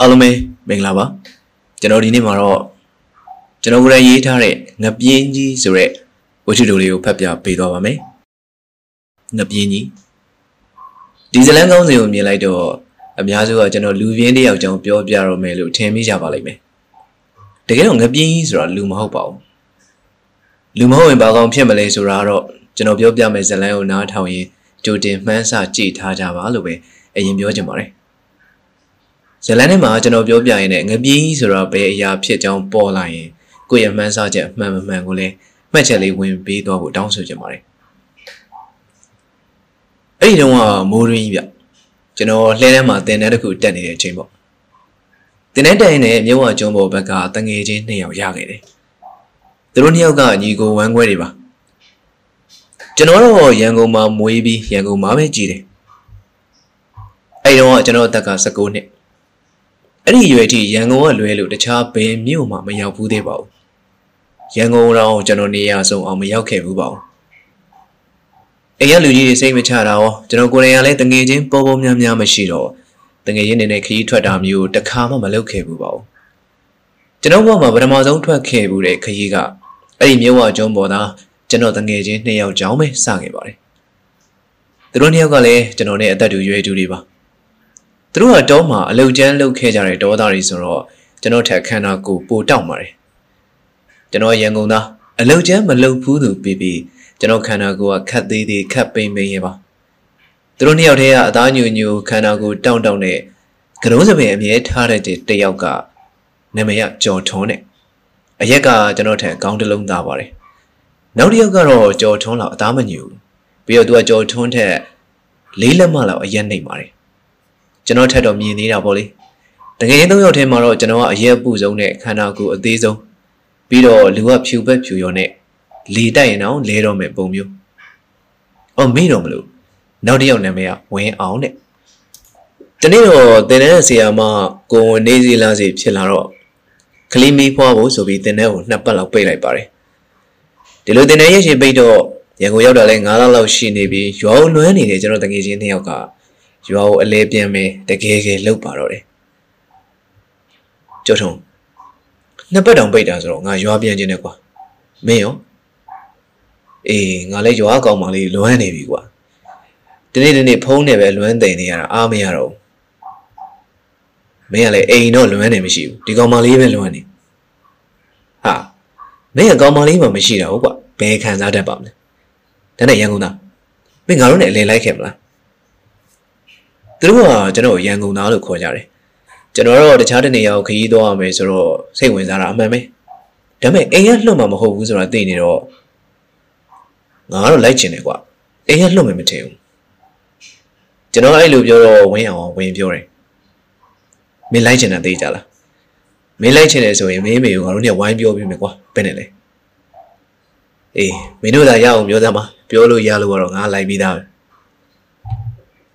အားလုံးပဲမင်္ဂလာပါကျွန်တော်ဒီနေ့မှာတော့ကျွန်တော်ကိုယ်တိုင်ရေးထားတဲ့ငပြင်းကြီးဆိုတဲ့ဝတ္ထုတိုလေးကိုဖတ်ပြပေးသွားပါမယ်ငပြင်းကြီးဒီဇလန်ကောင်းစဉ်ကိုမြင်လိုက်တော့အများစုကကျွန်တော်လူပြင်းတယောက်ကြောင့်ပြောပြတော့မယ်လို့ထင်မိကြပါလိမ့်မယ်တကယ်တော့ငပြင်းကြီးဆိုတာလူမဟုတ်ပါဘူးလူမဟုတ်ရင်ဘာကောင်ဖြစ်မလဲဆိုတာတော့ကျွန်တော်ပြောပြမယ်ဇလန်ကိုနားထောင်ရင်ကြိုတင်မှန်းဆကြည့်ထားကြပါလို့ပဲအရင်ပြောချင်ပါတယ် ဇလန်ထဲမှာကျွန်တော်ပြောပြရင်လည်းငပြင်းကြီးဆိုတာဘယ်အရာဖြစ်ကြောင်းပေါ်လာရင်ကိုယ့်ရဲ့မှန်းဆချက်အမှန်မမှန်ကိုလည်းမှတ်ချက်လေးဝင်ပေးသွားဖို့တောင်းဆိုချင်ပါတယ်အဲ့ဒီတုန်းကမိုးရင်းကြီးဗျကျွန်တော်လှဲထဲမှာတင်တဲ့တစ်ခုတက်နေတဲ့အချိန်ပေါ့တင်တဲ့တိုင်နဲ့မြဝကျွန်းပေါ်ဘက်ကတငယ်ချင်းနှစ်ယောက်ရခဲ့တယ်သူတို့နှစ်ယောက်ကညီကိုဝမ်းခွဲတွေပါကျွန်တော်တော့ရန်ကုန်မှာမွေးပြီးရန်ကုန်မှာပဲကြည်တယ်အဲ့တော့ကျွန်တော်အသက်က19နှစ် အဲ့ဒီရွယ်ထိရန်ကုန်ကလွဲလို့တခြားဘယ်မြို့မှမရောက်ဘူးသေးပါဘူးရန်ကုန်တော့ကျွန်တော်နေရဆုံးအောင်မရောက်ခဲ့ဘူးပါဘူးအိမ်ရလူကြီးတွေစိတ်မချတာရောကျွန်တော်ကိုယ်တိုင်ကလည်းတငယ်ချင်းပေါ်ပေါ်များများမရှိတော့တငယ်ချင်းနေနဲ့ခရီးထွက်တာမျိုးတခါမှမလုပ်ခဲ့ဘူးပါဘူးကျွန်တော်ဘဝမှာပထမဆုံးထွက်ခဲ့ဘူးတဲ့ခရီးကအဲ့ဒီမြို့ဝကျွန်းပေါ်သားကျွန်တော်တငယ်ချင်းနှစ်ယောက်ကြောင်းပဲစခဲ့ပါတယ်သူတို့နှစ်ယောက်ကလည်းကျွန်တော်နဲ့အသက်တူရွယ်တူတွေပါ သူတို့ကတောမှာအလုတ်ကျန်းလုပ်ခဲ့ကြတဲ့တောသားတွေဆိုတော့ကျွန်တော်ထက်ခန္ဓာကိုယ်ပိုတောက်ပါတယ်ကျွန်တော်ရန်ကုန်သားအလုတ်ကျန်းမလုပ်ဘူးသူပြီးပြီးကျွန်တော်ခန္ဓာကိုယ်ကခတ်သေးသေးခတ်ပိန်ပိန်ရပါသူတို့နှစ်ယောက်တည်းကအသားညူညူခန္ဓာကိုယ်တောင့်တောင့်နဲ့ကရုံးစပင်အမြဲထားတဲ့တယောက်ကနာမည်ကကြော်ထွန်းနဲ့အရက်ကကျွန်တော်ထက်ကောင်းတလုံးသားပါတယ်နောက်တစ်ယောက်ကတော့ကြော်ထွန်းလောက်အသားမညူပြီးတော့သူကကြော်ထွန်းထက်လေးလက်မလောက်အရက်နှိပ်ပါတယ် ကျွန်တော်ထက်တော့မြင်သေးတာပေါ့လေတကယ်ရင်သုံးယောက်ထဲမှာတော့ကျွန်တော်ကအရက်ပူဆုံးနဲ့ခန္ဓာကိုယ်အသေးဆုံးပြီးတော့လူကဖြူပက်ဖြူရောနဲ့လေတိုက်ရင်တော့လဲတော့မယ်ပုံမျိုးအော်မေ့တော့မလို့နောက်တစ်ယောက်နာမည်ကဝင်းအောင်တဲ့တနေ့တော့တင်တဲ့ဆရာမကိုဝင်နေစီလာစီဖြစ်လာတော့ကလေးမီးဖွားဖို့ဆိုပြီးတင်တဲ့ကိုနှစ်ပတ်လောက်ပိတ်လိုက်ပါတယ်ဒီလိုတင်တဲ့ရက်ရှင်ပိတ်တော့ရန်ကုန်ရောက်တာလဲ9လလောက်ရှိနေပြီးရွာကိုလွမ်းနေတဲ့ကျွန်တော်တငယ်ချင်းနှစ်ယောက်က ရွာကိုအလဲပြန်မယ်တကယ်ကယ်လောက်ပါတော့တယ်ကျော်ထုံနှစ်ပတ်တောင်ပိတ်တာဆိုတော့ငါရွာပြန်ခြင်းနဲ့ကွာမင်းရောအေးငါလည်းရွာကောင်းမှလေးလွမ်းနေပြီကွာဒီနေ့ဒီနေ့ဖုန်းနဲ့ပဲလွမ်းတယ်နေရတာအားမရတော့ဘူးမင်းကလည်းအိမ်တော့လွမ်းနေမရှိဘူးဒီကောင်မလေးပဲလွမ်းနေဟာမင်းကကောင်မလေးမှမရှိတာဟုတ်ကွာဘယ်ခံစားတတ်ပါမလဲဒါနဲ့ရန်ကုန်သားမင်းငါတို့နဲ့အလဲလိုက်ခဲ့မလား သူတို့ကကျွန်တော်ရန်ကုန်သားလို့ခေါ်ကြတယ်ကျွန်တော်တော့တခြားတနေရာကိုခရီးသွားရမယ်ဆိုတော့စိတ်ဝင်စားတာအမှန်ပဲဒါပေမဲ့အိမ်ကလှုပ်မှာမဟုတ်ဘူးဆိုတာသိနေတော့ငါကတော့လိုက်ချင်တယ်ကွာအိမ်ကလှုပ်မယ်မထင်ဘူးကျွန်တော်အဲ့လိုပြောတော့ဝင်းအောင်ဝင်ပြောတယ်မင်းလိုက်ချင်တာသိကြလားမင်းလိုက်ချင်တယ်ဆိုရင်မင်းမေကိုငါတို့နဲ့ဝိုင်းပြောပြီးမယ်ကွာဘယ်နဲ့လဲအေးမင်းတို့သာရအောင်ပြောသမှာပြောလို့ရလို့ကတော့ငါလိုက်ပြီးသားပဲ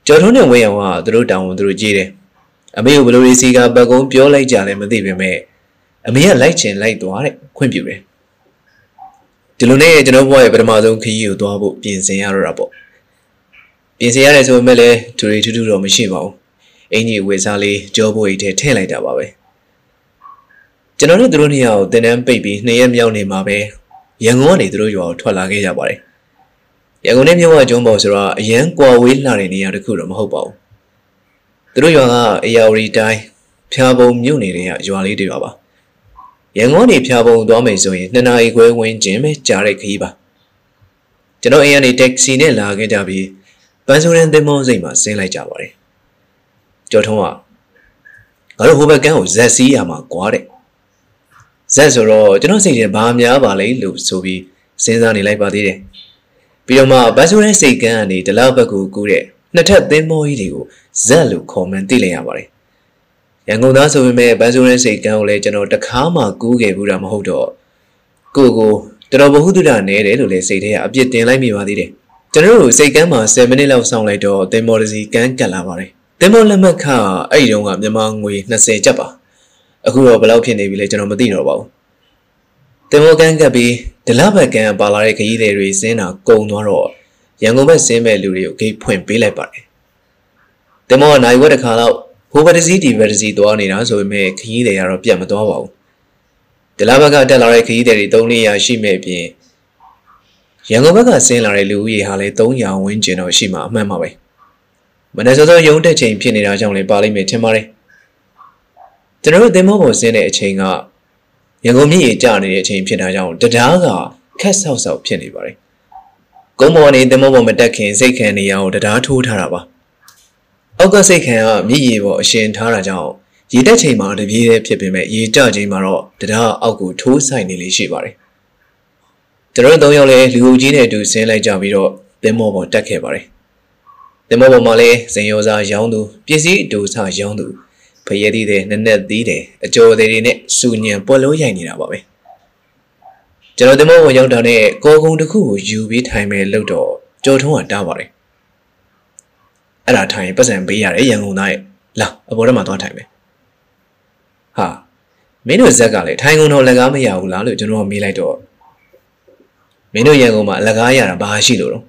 ကျော်ထုံးနဲ့ဝင်းအောင်ကသူတို့တောင်းဝန်သူတို့ကြည့်တယ်အမေကိုဘယ်လိုရေးစီကပတ်ကုန်းပြောလိုက်ကြလဲမသိပေမဲ့အမေကလိုက်ချင်လိုက်သွားတဲ့ခွင့်ပြုတယ်ဒီလိုနဲ့ကျွန်တော်ဘဝရဲ့ပထမဆုံးခရီးကိုသွားဖို့ပြင်ဆင်ရတော့တာပေါ့ပြင်ဆင်ရတယ်ဆိုပေမဲ့လည်းဒူရီထူးထူးတော့မရှိပါဘူးအင်ကြီးဝေစားလေးကြောဖို့အိတ်ထဲထည့်လိုက်တာပါပဲကျွန်တော်တို့တို့နှစ်ယောက်တင်တန်းပိတ်ပြီးနှစ်ရက်မြောက်နေမှာပဲရန်ကုန်ကနေသူတို့ရွာကိုထွက်လာခဲ့ကြပါတယ် ရန်ကုန်နဲ့မြို့ဝကျွန်းပေါ်ဆိုတော့အရန်ကွာဝေးလှတဲ့နေရာတစ်ခုတော့မဟုတ်ပါဘူးသူတို့ရွာကအရာဝတီတိုင်းဖျားပုံမြို့နယ်တွေကရွာလေးတွေပါပါရန်ကုန်နေဖျားပုံသွားမယ်ဆိုရင်နှစ်နာရီခွဲဝန်းကျင်ပဲကြားတဲ့ခရီးပါကျွန်တော်အိမ်ကနေတက္ကစီနဲ့လာခဲ့ကြပြီးပန်းစိုးရန်သင်္ဘောစိတ်မှာဆင်းလိုက်ကြပါတယ်ကျော်ထုံးကငါတို့ဟိုဘက်ကန်းကိုဇက်စီးရမှာကွာတဲ့ဇက်ဆိုတော့ကျွန်တော်စိတ်ထဲဘာများပါလဲလို့ဆိုပြီးစဉ်းစားနေလိုက်ပါသေးတယ် ပြီးတော့မှဘတ်ဆိုရဲစိတ်ကန်းကနေဒလောက်ဘက်ကိုကူးတဲ့နှစ်ထပ်သင်းမောကြီးတွေကိုဇက်လို့ခေါ်မှန်းသိလိုက်ရပါတယ်ရန်ကုန်သားဆိုပေမဲ့ဘတ်ဆိုရဲစိတ်ကန်းကိုလည်းကျွန်တော်တခါမှကူးခဲ့ဘူးတာမဟုတ်တော့ကိုကိုတော်တော်ဘဟုတုဒနဲတယ်လို့လည်းစိတ်ထဲကအပြစ်တင်လိုက်မိပါသေးတယ်ကျွန်တော်တို့စိတ်ကန်းမှာ7မိနစ်လောက်စောင့်လိုက်တော့သင်းမောတစီကန်းကတ်လာပါတယ်သင်းမောလက်မှတ်ခအဲ့ဒီတုန်းကမြန်မာငွေ20ကျပ်ပါအခုတော့ဘယ်လောက်ဖြစ်နေပြီလဲကျွန်တော်မသိတော့ပါဘူးတင်မောကန်ကပ်ပြီး ဒလဘက်ကန်ပါလာတဲ့ခရီးသည်တွေစင်းတာကုံသွားတော့ရန်ကုန်ဘက်ဆင်းမဲ့လူတွေကိုဂိတ်ဖွင့်ပေးလိုက်ပါတယ်တင်မောကနိုင်ဝက်တစ်ခါတော့ဟိုဘက်တစ်စီးဒီဘက်တစ်စီးသွားနေတာဆိုပေမဲ့ခရီးတွေကတော့ပြတ်မသွားပါဘူးဒလာဘက်ကတက်လာတဲ့ခရီးတွေ300ရှိမဲ့အပြင်ရန်ကုန်ဘက်ကဆင်းလာတဲ့လူဦးရေဟာလည်း300ဝန်းကျင်တော့ရှိမှာအမှန်ပါပဲမနေ့စောစောရုံးတက်ချိန်ဖြစ်နေတာကြောင့်လည်းပါလိမ့်မယ်ထင်ပါတယ်ကျွန်တော်တို့သင်္ဘောပေါ်ဆင်းတဲ့အချိန်က ရန်ကုန်မြစ်ရေကျနေတဲ့အချိန်ဖြစ်တာကြောင့်တရားကခက်ဆောက်ဆောက်ဖြစ်နေပါတယ်ကုန်းပေါ်နေသင်္ဘောပေါ်မတက်ခင်စိတ်ခံနေရအောင်တရားထိုးထားတာပါအောက်ကစိတ်ခံကမြည်ရပေါ်အရှင်ထားတာကြောင့်ရေတက်ချိန်မှာတပြေးတည်းဖြစ်ပေမဲ့ရေကျချိန်မှာတော့တရားအောက်ကိုထိုးဆိုင်နေလေးရှိပါတယ်ကျွန်တော်တို့သုံးယောက်လည်းလူအုပ်ကြီးနဲ့အတူဆင်းလိုက်ကြပြီးတော့သင်္ဘောပေါ်တက်ခဲ့ပါတယ်သင်္ဘောပေါ်မှာလည်းဇင်ယောစာရောင်းသူပစ္စည်းအတူဆရောင်းသူ ဖရဲသီးတဲ့နက်နက်သီးတဲ့အကျော်တွေနဲ့စူညံပွက်လို့ရိုက်နေတာပါပဲကျွန်တော်သင်္ဘောပေါ်ရောက်တာနဲ့ကောကုံတစ်ခုကိုယူပြီးထိုင်မယ်လို့တော့ကြော်ထုံးကတားပါတယ်အဲ့ဒါထိုင်ပတ်စံပေးရတယ်ရန်ကုန်သားရဲ့လာအပေါ်ထဲမှာသွားထိုင်မယ်ဟာမင်းတို့ဇက်ကလည်းထိုင်ကုန်တော့လက်ကားမရဘူးလားလို့ကျွန်တော်မေးလိုက်တော့မင်းတို့ရန်ကုန်မှာအလကားရတာဘာရှိလို့တော့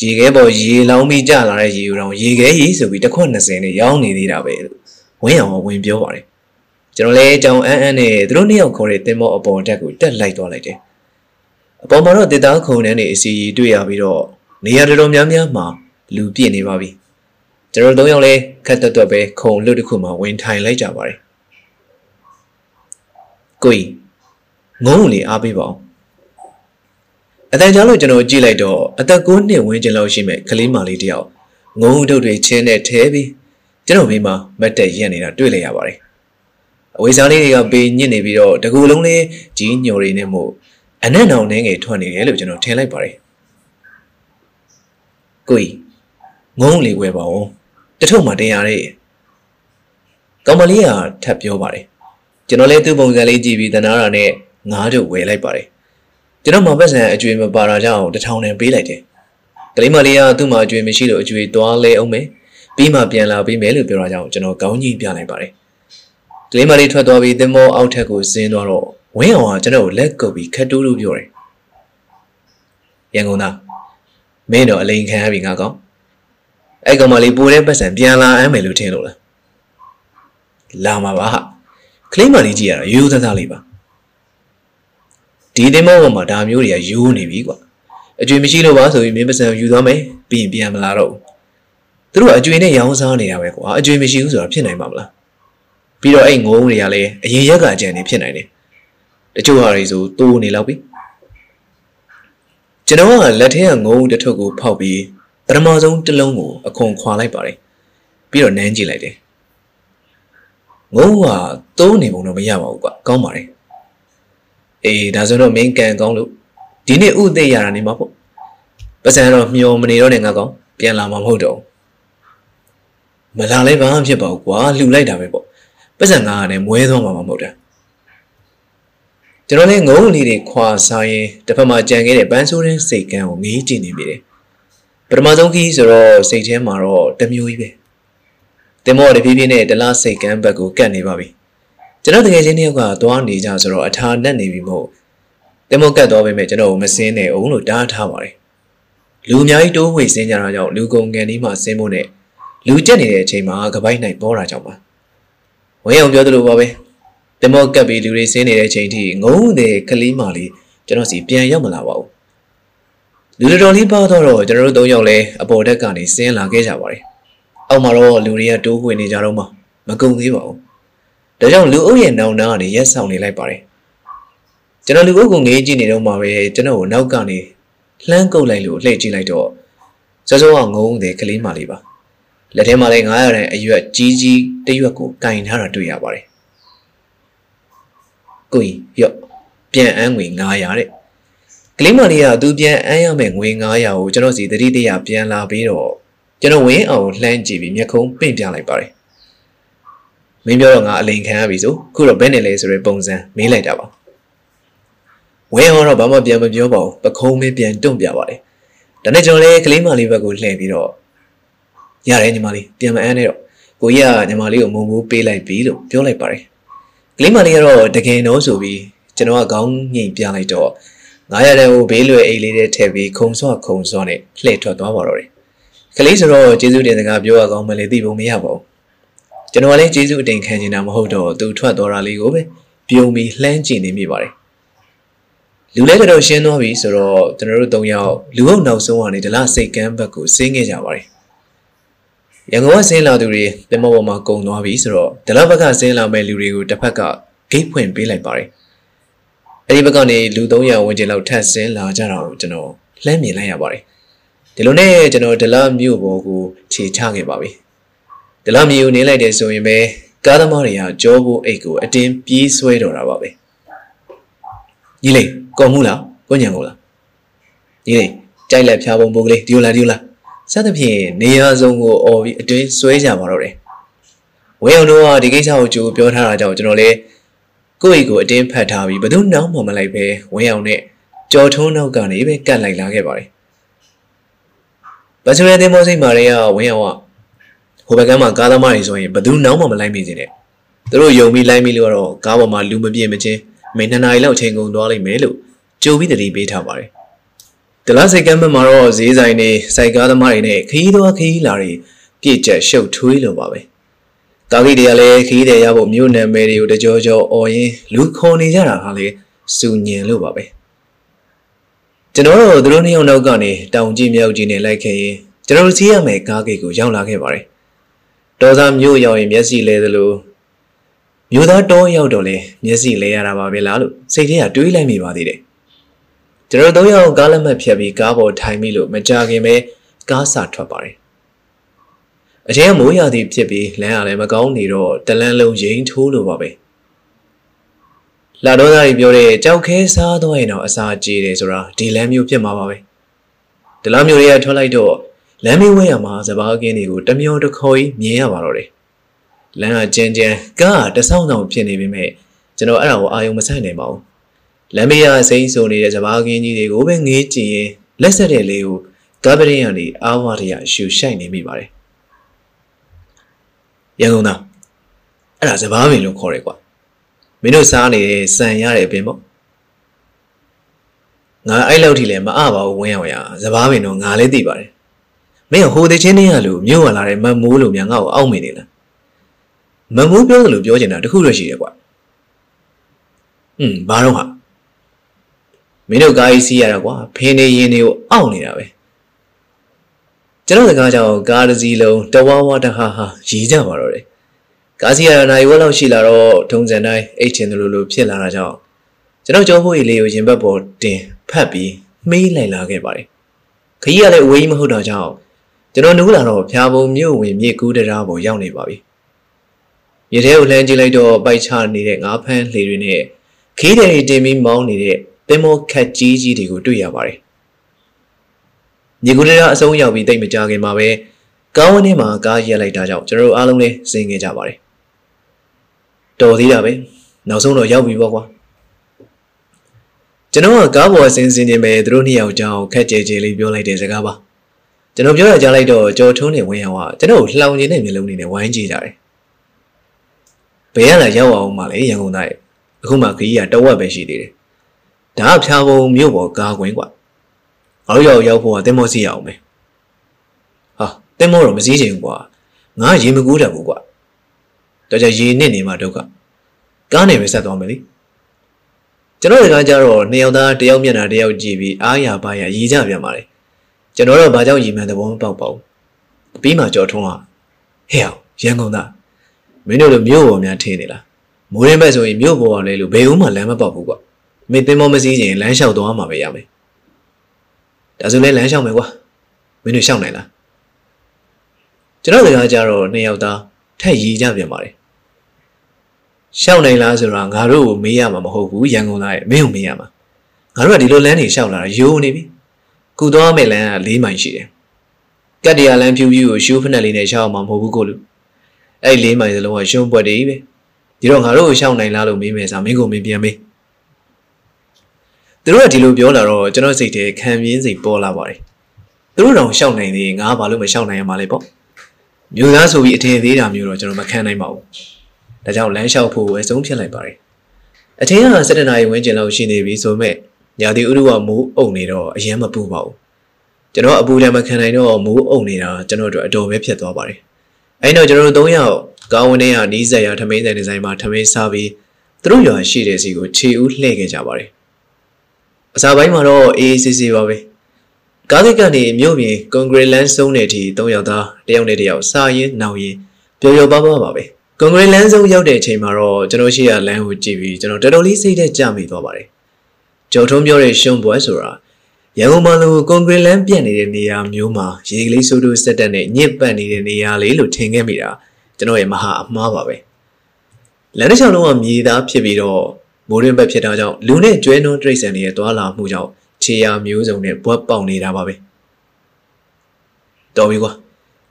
ရေခဲပေါ်ရေလောင်းပြီးကြလာတဲ့ရေဦးတောင်ရေခဲကြီးဆိုပြီးတစ်ခွက်20နဲ့ရောင်းနေသေးတာပဲလို့ ဝင်းအောင်ဝင်ပြောပါတယ်ကျွန်တော်လည်းအကြောင်အန်းအန်းနဲ့သူတို့နှစ်ယောက်ခေါ်တဲ့တင်မောအပေါ်တက်ကိုတက်လိုက်သွားလိုက်တယ်အပေါ်မှာတော့တစ်သားခုံတန်းနေအစီရီတွေ့ရပြီးတော့နေရာတော်တော်များများမှာလူပြည့်နေပါပြီကျွန်တော်သုံးယောက်လည်းခက်တက်တက်ပဲခုံလွတ်တစ်ခုမှဝင်ထိုင်လိုက်ကြပါတယ်ကိုကြီးငုံလေအားပေးပါအောင်အတန်ကြားလို့ကျွန်တော်ကြည့်လိုက်တော့အသက်9နှစ်ဝန်းကျင်လောက်ရှိမဲ့ကလေးမလေးတယောက်ငုံတုတ်တွေချင်းနဲ့ထဲပြီး ကျွန်တော်မိမမတ်တက်ရက်နေတာတွေ့လိုက်ရပါတယ်အဝေးစားလေးတွေကပေးညစ်နေပြီးတော့တကူလုံးလေးကြီးညိုတွေနဲ့မို့အနက်နောင်နှင်းငယ်ထွက်နေတယ်လို့ကျွန်တော်ထင်လိုက်ပါတယ်ကိုကြီးငုံလေဝဲပါဦးတထုံမှတင်ရတဲ့ကောင်မလေးကထပ်ပြောပါတယ်ကျွန်တော်လည်းသူ့ပုံစံလေးကြည့်ပြီးတနာတာနဲ့ငားတို့ဝယ်လိုက်ပါတယ်ကျွန်တော်မပတ်စံအကျွေးမပါတာကြောင့်တထောင်နဲ့ပေးလိုက်တယ်ကလေးမလေးကသူ့မှာအကျွေးမရှိလို့အကျွေးသွားလဲအောင်မယ် ပြီးမှပြန်လာပေးမယ်လို့ပြောတာကြောင့်ကျွန်တော်ကောင်းကြီးပြလိုက်ပါတယ်ကလေးမလေးထွက်သွားပြီးသင်္ဘောအောက်ထက်ကိုဆင်းသွားတော့ဝင်းအောင်ကကျွန်တော်ကိုလက်ကုပ်ပြီးခတ်တူးလို့ပြောတယ်ရန်ကုန်သားမင်းတော့အလိန်ခံရပြီငါကောင်အဲ့ကောင်မလေးပိုတဲ့ပတ်စံပြန်လာမ်းမယ်လို့ထင်လို့လားလာမှာပါဟာကလေးမလေးကြီးရတာရိုးသားသားလေးပါဒီတင်မောပေါ်မှာဒါမျိုးတွေကရိုးနေပြီကွာအကျွေမရှိလို့ပါဆိုပြီးမင်းပတ်စံယူသွားမယ်ပြီးရင်ပြန်မလာတော့ဘူး သူတို့ကအကျွေနဲ့ရောင်းစားနေတာပဲကွာအကျွေမရှိဘူးဆိုတာဖြစ်နိုင်မှာမလားပြီးတော့အဲ့ငုံတွေကလည်းအရင်ရက်ကအကြံနေဖြစ်နိုင်တယ်တချို့ဟာတွေဆိုတိုးနေလောက်ပြီကျွန်တော်ကလက်ထဲကငုံတစ်ထုပ်ကိုဖောက်ပြီးပထမဆုံးတစ်လုံးကိုအခွန်ခွာလိုက်ပါတယ်ပြီးတော့နမ်းကြည့်လိုက်တယ်ငုံကသုံးနေပုံတော့မရပါဘူးကွာကောင်းပါတယ်အေးဒါဆိုတော့မင်းကန်ကောင်းလို့ဒီနေ့ဥသိရတာနေမှာပေါ့ပတ်စံတော့မျောမနေတော့နဲ့ငါကောင်ပြန်လာမှာမဟုတ်တော့ မလာလဲဘာမှဖြစ်ပါဘူးကွာလှူလိုက်တာပဲပေါ့ပတ်စံငါကလည်းမွဲသွားမှာမဟုတ်တာကျွန်တော်လည်းငုံလေးတွေခွာစားရင်တစ်ဖက်မှာကြံခဲ့တဲ့ပန်းဆိုးတဲ့စိတ်ကန်းကိုငေးကြည့်နေမိတယ်ပထမဆုံးခီးဆိုတော့စိတ်ထဲမှာတော့တမျိုးကြီးပဲတင်မောတဖြည်းဖြည်းနဲ့ဒလားစိတ်ကန်းဘက်ကိုကတ်နေပါပြီကျွန်တော်တကယ်ချင်းတယောက်ကသွားနေကြဆိုတော့အထာနဲ့နေပြီမဟုတ်တင်မောကတ်သွားပေမဲ့ကျွန်တော်ကိုမစင်းနဲ့အောင်လို့တားထားပါတယ်လူအများကြီးတိုးဝေစင်းကြတာကြောင့်လူကုန်ကန်ဒီမှာစင်းဖို့နဲ့ လူကျက်နေတဲ့အချိန်မှာကပိုက်နိုင်ပေါ်တာကြောင့်ပါဝင်းအောင်ပြောသလိုပါပဲတင်မောကတ်ပြီးလူတွေစင်းနေတဲ့အချိန်ထိငုံတဲ့ကလေးမလေးကျွန်တော်စီပြန်ရောက်မလာပါဘူးလူတော်တော်လေးပါတော့ကျွန်တော်တို့၃ယောက်လဲအပေါ်တက်ကနေဆင်းလာခဲ့ကြပါတယ်အောက်မှာတော့လူတွေကတိုးဝင်နေကြတော့မှမကုန်သေးပါဘူးဒါကြောင့်လူအုပ်ရဲ့နောင်နာကနေရက်ဆောင်နေလိုက်ပါတယ်ကျွန်တော်လူအုပ်ကိုငေးကြည့်နေတော့မှပဲကျွန်တော်ကိုနောက်ကနေလှမ်းကုပ်လိုက်လို့လှည့်ကြည့်လိုက်တော့စောစောကငုံတဲ့ကလေးမလေးပါ လက်ထဲမှာလည်း900တန်အရွက်ကြီးကြီးတရွက်ကိုကင်ထားတာတွေ့ရပါတယ်ကိုကြီးရော့ပြန်အန်းငွေ900တဲ့ကလေးမလေးကသူပြန်အမ်းရမယ်ငွေ900ကိုကျွန်တော်စီတတိတရပြန်လာပြီးတော့ကျွန်တော်ဝင်းအောင်လှမ်းကြည့်ပြီးမျက်ခုံးပင့်ပြလိုက်ပါတယ်မင်းပြောတော့ငါအလိန်ခံရပြီဆိုခုတော့ဘယ်နဲ့လဲဆိုတဲ့ပုံစံမေးလိုက်တာပါဝင်းအောင်တော့ဘာမှပြန်မပြောပါဘူးပခုံးမင်းပြန်တွန့်ပြပါတယ်ဒါနဲ့ကျွန်တော်လည်းကလေးမလေးဘက်ကိုလှည့်ပြီးတော့ ရတယ်ညီမလေးပြန်မအမ်းနဲ့တော့ကိုကြီးကညီမလေးကိုမုံမိုးပေးလိုက်ပြီလို့ပြောလိုက်ပါတယ်ကလေးမလေးကတော့တကယ်တော့ဆိုပြီးကျွန်တော်ကခေါင်းငိမ့်ပြလိုက်တော့900တန်းကိုဘေးလွယ်အိတ်လေးထဲထည့်ပြီးခုံစော့ခုံစော့နဲ့လှည့်ထွက်သွားပါတော့တယ်ကလေးဆိုတော့ကျေးဇူးတင်စကားပြောရကောင်းမလဲသိဖို့မရပါဘူးကျွန်တော်လည်းကျေးဇူးအတင်ခံနေတာမဟုတ်တော့သူထွက်သွားတာလေးကိုပဲပြုံပြီးလှမ်းကြည့်နေမိပါတယ်လူလဲကတော့ရှင်းသွားပြီဆိုတော့ကျွန်တော်တို့၃ယောက်လူဟုတ်နောက်ဆုံးကနေဒလစိတ်ကမ်းဘက်ကိုဆင်းခဲ့ကြပါတယ် ရန်ကုန်ကဆင်းလာသူတွေတင်မောပေါ်မှာကုံသွားပြီဆိုတော့ဒလဘက်ကဆင်းလာမဲ့လူတွေကိုတစ်ဖက်ကဂိတ်ဖွင့်ပေးလိုက်ပါတယ်အဲဒီဘက်ကနေလူ300ဝန်းကျင်လောက်ထပ်ဆင်းလာကြတာကိုကျွန်တော်လှမ်းမြင်လိုက်ရပါတယ်ဒီလိုနဲ့ကျွန်တော်ဒလမြို့ပေါ်ကိုခြေချခဲ့ပါပြီဒလမြို့နေလိုက်တယ်ဆိုရင်ပဲကားသမားတွေကကြောဖို့အိတ်ကိုအတင်းပြေးဆွဲတော်တာပါပဲကြီးလေးကော်မှုလားကိုညံကိုလားကြီးလေးကြိုက်လက်ဖြားပုံပုံကလေးဒီလိုလားဒီလိုလား စသဖြင့်နေရာစုံကိုអော်ပြီးအတွင်းဆွဲကြပါတော့တယ်ဝင်းအောင်တို့ကဒီကိစ္စကိုကြိုးပြောထားတာကြောင့်ကျွန်တော်လည်းကိုယ့်အိတ်ကိုအတင်းဖတ်ထားပြီးဘယ်သူနောက်မှမလိုက်ပဲဝင်းအောင်နဲ့ကြော်ထုံးနောက်ကနေပဲကတ်လိုက်လာခဲ့ပါတယ်ဘတ်စရဲတင်မောစိတ်မာတွေကဝင်းအောင်ကဟိုဘက်ကမှကားသမားတွေဆိုရင်ဘယ်သူနောက်မှမလိုက်မိစေနဲ့သူတို့ယုံပြီးလိုက်မိလို့တော့ကားပေါ်မှာလူမပြည့်မချင်းမင်းနှစ်နာရီလောက်ချိန်ကုန်သွားလိမ့်မယ်လို့ကြိုပြီးတတိပေးထားပါတယ် ဒလစိတ်ကမ်းဘက်မှာတော့ဈေးဆိုင်တွေစိုက်ကားသမားတွေနဲ့ခရီးသွားခရီးလာတွေပြည့်ကျက်ရှုပ်ထွေးလို့ပါပဲကားကြီးတွေကလည်းခရီးတွေရဖို့မြို့နယ်မယ်တွေကိုတကြောကြောអော်ရင်လူခေါ်နေကြတာဟာလေစူညင်လို့ပါပဲကျွန်တော်တို့သူတို့နှစ်ယောက်နောက်ကနေတောင်ကြီးမြောက်ကြီးနဲ့လိုက်ခဲ့ရင်ကျွန်တော်တို့စီးရမယ်ကားဂိတ်ကိုရောက်လာခဲ့ပါတယ်ဒေါ်သားမြို့ရောက်ရင်မျက်စိလဲသလိုမြို့သားတောရောက်တော့လဲမျက်စိလဲရတာပါပဲလားလို့စိတ်ထဲကတွေးလိုက်မိပါသေးတယ် ကျွန်တော်တို့ယောက်ကားလက်မှတ်ဖြတ်ပြီးကားပေါ်ထိုင်ပြီလို့မကြခင်ပဲကားစာထွက်ပါတယ်အချိန်ကမိုးရာသီဖြစ်ပြီးလမ်းကလည်းမကောင်းနေတော့တလန်းလုံးရိမ့်ထိုးလို့ပါပဲလာတော့သားကြီးပြောတဲ့ကြောက်ခဲစားတော့ရင်တော့အစာကြေတယ်ဆိုတာဒီလမ်းမျိုးဖြစ်မှာပါပဲဒီလမ်းမျိုးတွေကထွက်လိုက်တော့လမ်းမေးဝဲရမှာစပားကင်းတွေကိုတမျောတခေါ်ကြီးမြင်ရပါတော့တယ်လမ်းကကြမ်းကြမ်းကားကတဆောင်းဆောင်ဖြစ်နေပေမဲ့ကျွန်တော်အဲ့ဒါကိုအာယုံမဆိုင်နိုင်ပါဘူး လမ်းမေးရစိမ့်ဆိုနေတဲ့စပားကင်းကြီးတွေကိုပဲငေးကြည့်ရင်လက်ဆက်တဲ့လေးကိုကားပရင်ကနေအားဝါရရရှူရှိုက်နေမိပါတယ်ရန်ကုန်သားအဲ့ဒါစပားပင်လို့ခေါ်တယ်ကွာမင်းတို့စားနေတဲ့စံရတဲ့ပင်ပေါ့ငါအဲ့လောက်ထိလည်းမအပါဘူးဝင်းအောင်ရစပားပင်တော့ငါလည်းသိပါတယ်မင်းဟိုတဲ့ချင်းနေရလို့မြို့ဝင်လာတဲ့မမိုးလို့များငါ့ကိုအောက်မေနေလားမမိုးပြောတယ်လို့ပြောချင်တာတခုတော့ရှိတယ်ကွာဟွန်းဘာတော့ဟာ မင်းတို့ကားကြီးစီးရတာကွာဖင်းနေရင်တွေကိုအောက်နေတာပဲကျွန်တော်စကားကြောင့်ကားတစ်စီးလုံးတဝါဝါတဟာဟာရည်ကြပါတော့တယ်ကားစီးရတာနိုင်ဝက်လောက်ရှိလာတော့ထုံစံတိုင်းအိတ်ချင်တယ်လို့လို့ဖြစ်လာတာကြောင့်ကျွန်တော်ကြောဖို့လေးကိုရင်ဘတ်ပေါ်တင်ဖတ်ပြီးမေးလိုက်လာခဲ့ပါတယ်ခကြီးကလည်းအဝေးကြီးမဟုတ်တော့ကြောင့်ကျွန်တော်နိုးလာတော့ဖျားပုံမြို့ဝင်မြေကူးတရားပေါ်ရောက်နေပါပြီမြေထဲကိုလှမ်းကြည့်လိုက်တော့ပိုက်ချနေတဲ့ငါးဖမ်းလှေတွေနဲ့ခီးတယ်တင်ပြီးမောင်းနေတဲ့ သင်္ဘောခက်ကြီးကြီးတွေကိုတွေ့ရပါတယ်မြေကူးတရားအဆုံးရောက်ပြီးတိတ်မကြခင်မှာပဲကောင်းဝင်းထဲမှာကားရက်လိုက်တာကြောင့်ကျွန်တော်တို့အားလုံးလည်းစင်ခဲ့ကြပါတယ်တော်သေးတာပဲနောက်ဆုံးတော့ရောက်ပြီပေါ့ကွာကျွန်တော်ကကားပေါ်ဆင်းစင်းနေမယ်သူတို့နှစ်ယောက်ကြောင်းခက်ကြဲကြဲလေးပြောလိုက်တဲ့စကားပါကျွန်တော်ပြောရကြလိုက်တော့ကြော်ထုံးနေဝင်ရောကကျွန်တော်လှောင်နေတဲ့မျိုးလုံးနေနဲ့ဝိုင်းကြည့်ကြတယ်ဘယ်ရလာရောက်အောင်မှလဲရန်ကုန်သားရဲ့အခုမှခကြီးကတဝက်ပဲရှိသေးတယ် ဒါကဖြာပုံမြို့ပေါ်ကားကွင်းကွာအောက်ရောက်ရောက်ဖို့ကတင်မောစီရအောင်မယ်ဟာတင်မောတော့မစည်းချင်ဘူးကွာငါရေမကူးတတ်ဘူးကွာတော်ကြရေနစ်နေမှဒုက္ခကားနေပဲဆက်သွားမယ်လေကျွန်တော်တကကြတော့နှစ်ယောက်သားတယောက်မျက်နှာတယောက်ကြည့်ပြီးအားရပါရရည်ကြပြန်ပါလေကျွန်တော်တော့ဘာကြောင့်ရည်မှန်သဘောမပေါက်ပါဘူးပြီးမှကြော်ထွန်းကဟဲ့အောင်ရန်ကုန်သားမင်းတို့လိုမြို့ပေါ်များထင်းနေလားမိုးရင်ဘက်ဆိုရင်မြို့ပေါ်အောင်လဲလို့ဘယ်ဦးမှလမ်းမပေါက်ဘူးကွာ မင်းသင်္ဘောမစည်းရင်လမ်းလျှောက်သွားမှာပဲရမယ်ဒါဆိုလဲလမ်းလျှောက်မယ်ကွာမင်းတို့လျှောက်နိုင်လားကျွန်တော်စကားကြတော့နှစ်ယောက်သားထက်ရည်ကြပြန်ပါတယ်ရှောက်နိုင်လားဆိုတာငါတို့ကိုမေးရမှာမဟုတ်ဘူးရန်ကုန်သားရဲ့မင်းကိုမေးရမှာငါတို့ကဒီလိုလမ်းတွေရှောက်လာတာယိုးနေပြီကုသွားမဲ့လမ်းက၄မိုင်ရှိတယ်ကတ်တရာလမ်းဖြူဖြူကိုရှူးဖက်နဲ့လေးနဲ့ရှောက်မှာမဟုတ်ဘူးကိုလူအဲ့၄မိုင်စလုံးကရှုံးပွက်တည်းပဲဒီတော့ငါတို့ကိုရှောက်နိုင်လားလို့မေးမယ်ဆိုမင်းကိုမင်းပြန်မေး သူတို့ကဒီလိုပြောလာတော့ကျွန်တော်စိတ်ထဲခံပြင်းစိတ်ပေါ်လာပါတယ်သူတို့တောင်ရှောက်နိုင်သေးငါဘာလို့မရှောက်နိုင်ရမှာလဲပေါ့မျိုးသားဆိုပြီးအထင်သေးတာမျိုးတော့ကျွန်တော်မခံနိုင်ပါဘူးဒါကြောင့်လမ်းလျှောက်ဖို့အဆုံးဖြတ်လိုက်ပါတယ်အထင်က7နာရီဝန်းကျင်လောက်ရှိနေပြီဆိုမဲ့ညာတီဥရုကမိုးအုပ်နေတော့အရင်မပူပါဘူးကျွန်တော်အပူလည်းမခံနိုင်တော့မိုးအုပ်နေတာကျွန်တော်တို့အတော်ပဲဖြစ်သွားပါတယ်အဲ့တော့ကျွန်တော်တို့၃ယောက်ကားဝန်းထဲကနီးစက်ရထမင်းဆိုင်ဒီဇိုင်းမှာထမင်းစားပြီးသူတို့ရွာရှိတဲ့စီကိုခြေဦးလှည့်ခဲ့ကြပါတယ် အစာပိုင်းမှာတော့အေးအေးဆေးဆေးပါပဲကားသစ်ကနေမြို့ပြင်ကွန်ကရစ်လန်းစုံတဲ့အထိ၃ယောက်သားတယောက်နဲ့တယောက်စားရင်းနှောင်ရင်းပျော်ပျော်ပါးပါးပါပဲကွန်ကရစ်လန်းစုံရောက်တဲ့အချိန်မှာတော့ကျွန်တော်ရှိရလမ်းကိုကြည့်ပြီးကျွန်တော်တော်တော်လေးစိတ်သက်ကြမိသွားပါတယ်ကျော်ထုံးပြောတဲ့ရှုံးပွဲဆိုတာရန်ကုန်မှာလိုကွန်ကရစ်လန်းပြန့်နေတဲ့နေရာမျိုးမှာရေကလေးဆိုးတို့စက်တက်နဲ့ညစ်ပတ်နေတဲ့နေရာလေးလို့ထင်ခဲ့မိတာကျွန်တော်ရဲ့မဟာအမှားပါပဲလမ်းတစ်လျှောက်လုံးကမြေသားဖြစ်ပြီးတော့ မိုးရင်းဘက်ဖြစ်တာကြောင့်လူနဲ့ကျွဲနွန်းတိရစ္ဆာန်တွေရဲ့သွာလာမှုကြောင့်ခြေရာမျိုးစုံနဲ့ဘွက်ပေါက်နေတာပါပဲတော်ပြီကွာ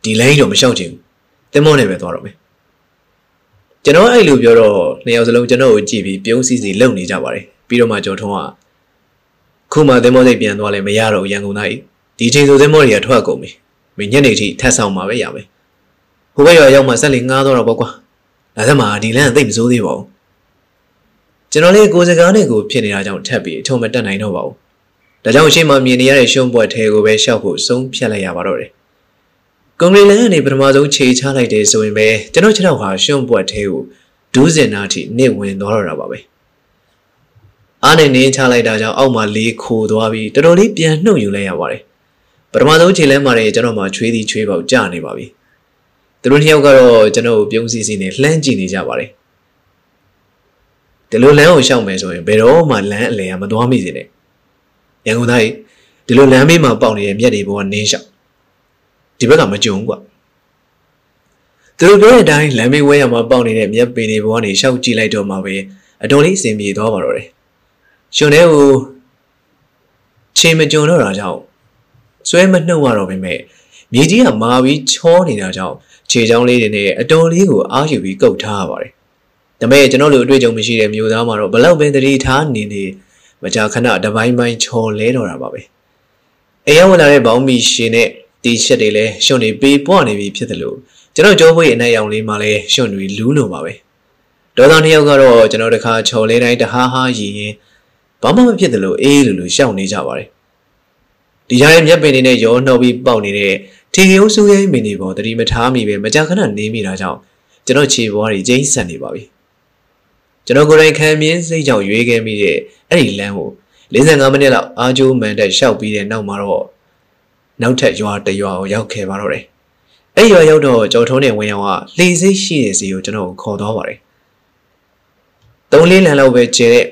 ဒီလိုင်းတော့မလျှောက်ချင်ဘူးတင်မောနဲ့ပဲသွားတော့မယ်ကျွန်တော်အဲ့လိုပြောတော့နှစ်ယောက်စလုံးကျွန်တော်ကိုကြည့်ပြီးပြုံးစီစီလုံနေကြပါတယ်ပြီးတော့မှကြော်ထုံးကခုမှသင်္ဘောစိတ်ပြန်သွားလဲမရတော့ရန်ကုန်သားကြီးဒီချိန်ဆိုသင်္ဘောတွေကထွက်ကုန်ပြီမင်းညနေထိထပ်ဆောင်မှာပဲရမယ်ဟိုဘက်ရွာရောက်မှဆက်လေငားတော့တော့ပေါ့ကွာဒါသက်မှာဒီလမ်းကသိပ်မစိုးသေးပါဘူး ကျွန်တော်လေးကိုစကားနဲ့ကိုဖြစ်နေတာကြောင့်ထပ်ပြီးအထုံမတက်နိုင်တော့ပါဘူးဒါကြောင့်အရှိမမြင်နေရတဲ့ရှုံးပွဲထဲကိုပဲရှောက်ဖို့ဆုံးဖြတ်လိုက်ရပါတော့တယ်ကွန်ကရစ်လန်ကနေပထမဆုံးခြေချလိုက်တယ်ဆိုရင်ပဲကျွန်တော်ခြေထောက်ဟာရှုံးပွဲထဲကိုဒူးစင်နာထိနစ်ဝင်သွားတော့တာပါပဲအားနဲ့နင်းချလိုက်တာကြောင့်အောက်မှာလေးခိုသွားပြီးတော်တော်လေးပြန်နှုတ်ယူလိုက်ရပါတယ်ပထမဆုံးခြေလဲမှာလည်းကျွန်တော်မှချွေးသည်ချွေးပေါက်ကျနေပါပြီသူတို့နှစ်ယောက်ကတော့ကျွန်တော်ကိုပြုံးစီစီနဲ့လှမ်းကြည့်နေကြပါတယ် ဒီလိုလမ်းကိုရှောက်မယ်ဆိုရင်ဘယ်တော့မှလမ်းအလယ်ကမသွားမိစေနဲ့ရန်ကုန်သားကြီးဒီလိုလမ်းဘေးမှာပေါက်နေတဲ့မြက်တွေဘောကနင်းလျှောက်ဒီဘက်ကမကြုံဘူးကွာသူတို့ပြောတဲ့အတိုင်းလမ်းဘေးဝဲရမှာပေါက်နေတဲ့မြက်ပင်တွေဘောကနေရှောက်ကြည့်လိုက်တော့မှပဲအတော်လေးအဆင်ပြေသွားပါတော့တယ်ရှင်တဲ့ကိုချိန်မကြုံတော့တာကြောင့်ဆွဲမနှုတ်ရတော့ပေမဲ့မြေကြီးကမာပြီးချောနေတာကြောင့်ခြေချောင်းလေးတွေနဲ့အတော်လေးကိုအားယူပြီးကုတ်ထားရပါတယ် ဒါပေမဲ့ကျွန်တော်တို့အတွေ့အကြုံမရှိတဲ့မျိုးသားမှာတော့ဘလောက်ပဲတတိထားနေနေမကြာခဏတပိုင်းပိုင်းချော်လဲတော့တာပါပဲအိမ်ရောက်ဝင်လာတဲ့ဘောင်းမီရှင်နဲ့တီရှပ်တွေလည်းရှွန့်နေပေးပွားနေပြီဖြစ်တယ်လို့ကျွန်တော်ကြောပွေအနိုင်ရောင်လေးမှာလည်းရှွန့်တွေလူးလို့ပါပဲဒေါသနှစ်ယောက်ကတော့ကျွန်တော်တခါချော်လဲတိုင်းတဟားဟားရည်ရင်ဘာမှမဖြစ်တယ်လို့အေးလို့လို့ရှောက်နေကြပါတယ်ဒီကြားရဲ့မျက်ပင်တွေနဲ့ရောနှောက်ပြီးပေါက်နေတဲ့ထီရုံးဆူရဲမင်းတွေပေါ်တတိမထားမိပဲမကြာခဏနေမိတာကြောင့်ကျွန်တော်ခြေပွားတွေကျိန်းဆန်နေပါပြီ ကျွန်တော်ကိုယ်တိုင်ခံမြင်စိတ်ကြောင့်ရွေးခဲ့မိတဲ့အဲ့ဒီလမ်းကို45မိနစ်လောက်အာဂျိုးမန်တက်ရှောက်ပြီးတဲ့နောက်မှာတော့နောက်ထပ်ရွာတရွာကိုရောက်ခဲ့ပါတော့တယ်။အဲ့ရွာရောက်တော့ကြော်ထုံးနဲ့ဝင်အောင်ကလှေစိတ်ရှိတဲ့စီကိုကျွန်တော်ကိုခေါ်သွားပါတယ်။သုံးလေးလမ်းလောက်ပဲကျဲတဲ့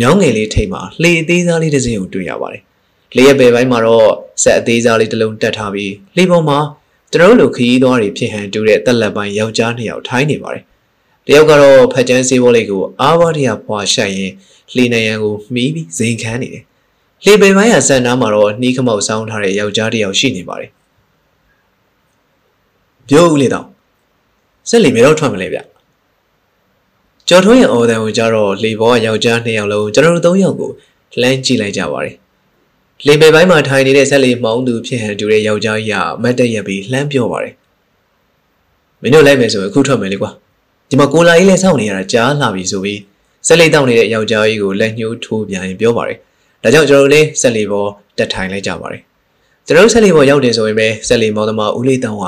မြောင်းငယ်လေးထိပ်မှာလှေအသေးစားလေးတစ်စင်းကိုတွေ့ရပါတယ်။လှေရဲ့ဘယ်ပိုင်းမှာတော့ဆက်အသေးစားလေးတစ်လုံးတက်ထားပြီးလှေပေါ်မှာကျွန်တော်တို့လိုခရီးသွားတွေဖြစ်ဟန်တူတဲ့တက်လက်ပိုင်းယောက်ျားနှစ်ယောက်ထိုင်းနေပါတယ်။ တယောက်ကတော့ဖက်ကျန်းစေးဘောလေးကိုအားပါးတရဖွာရှက်ရင်လှေနေရန်ကိုမှီးပြီးဇိမ်ခန်းနေတယ်။လှေပင်ပိုင်းရဆန်နားမှာတော့နှီးခမောက်ဆောင်းထားတဲ့ယောက်ျားတစ်ယောက်ရှိနေပါတယ်။ပြောဦးလေတော့ဆက်လီဘယ်တော့ထွက်မလဲဗျ။ကျော်ထွန်းရဲ့အော်တန်ကိုကြတော့လှေဘောကယောက်ျားနှစ်ယောက်လုံးကျွန်တော်တို့သုံးယောက်ကိုလှမ်းကြည့်လိုက်ကြပါတယ်။လှေပင်ပိုင်းမှာထိုင်နေတဲ့ဆက်လီမောင်းသူဖြစ်ဟန်တူတဲ့ယောက်ျားကြီးကမတ်တက်ရက်ပြီးလှမ်းပြောပါတယ်။မင်းတို့လိုက်မယ်ဆိုရင်အခုထွက်မယ်လေကွာ။ ဒီမှာကိုလာကြီးလည်းစောင့်နေရတာကြားလာပြီဆိုပြီးဆက်လေးတောင်းနေတဲ့ယောက်ျားကြီးကိုလက်ညှိုးထိုးပြန်ရင်ပြောပါတယ်။ဒါကြောင့်ကျွန်တော်တို့လည်းဆက်လေးပေါ်တက်ထိုင်လိုက်ကြပါတယ်။ကျွန်တော်တို့ဆက်လေးပေါ်ရောက်တယ်ဆိုရင်ပဲဆက်လေးမောင်သမားဦးလေးတောင်းက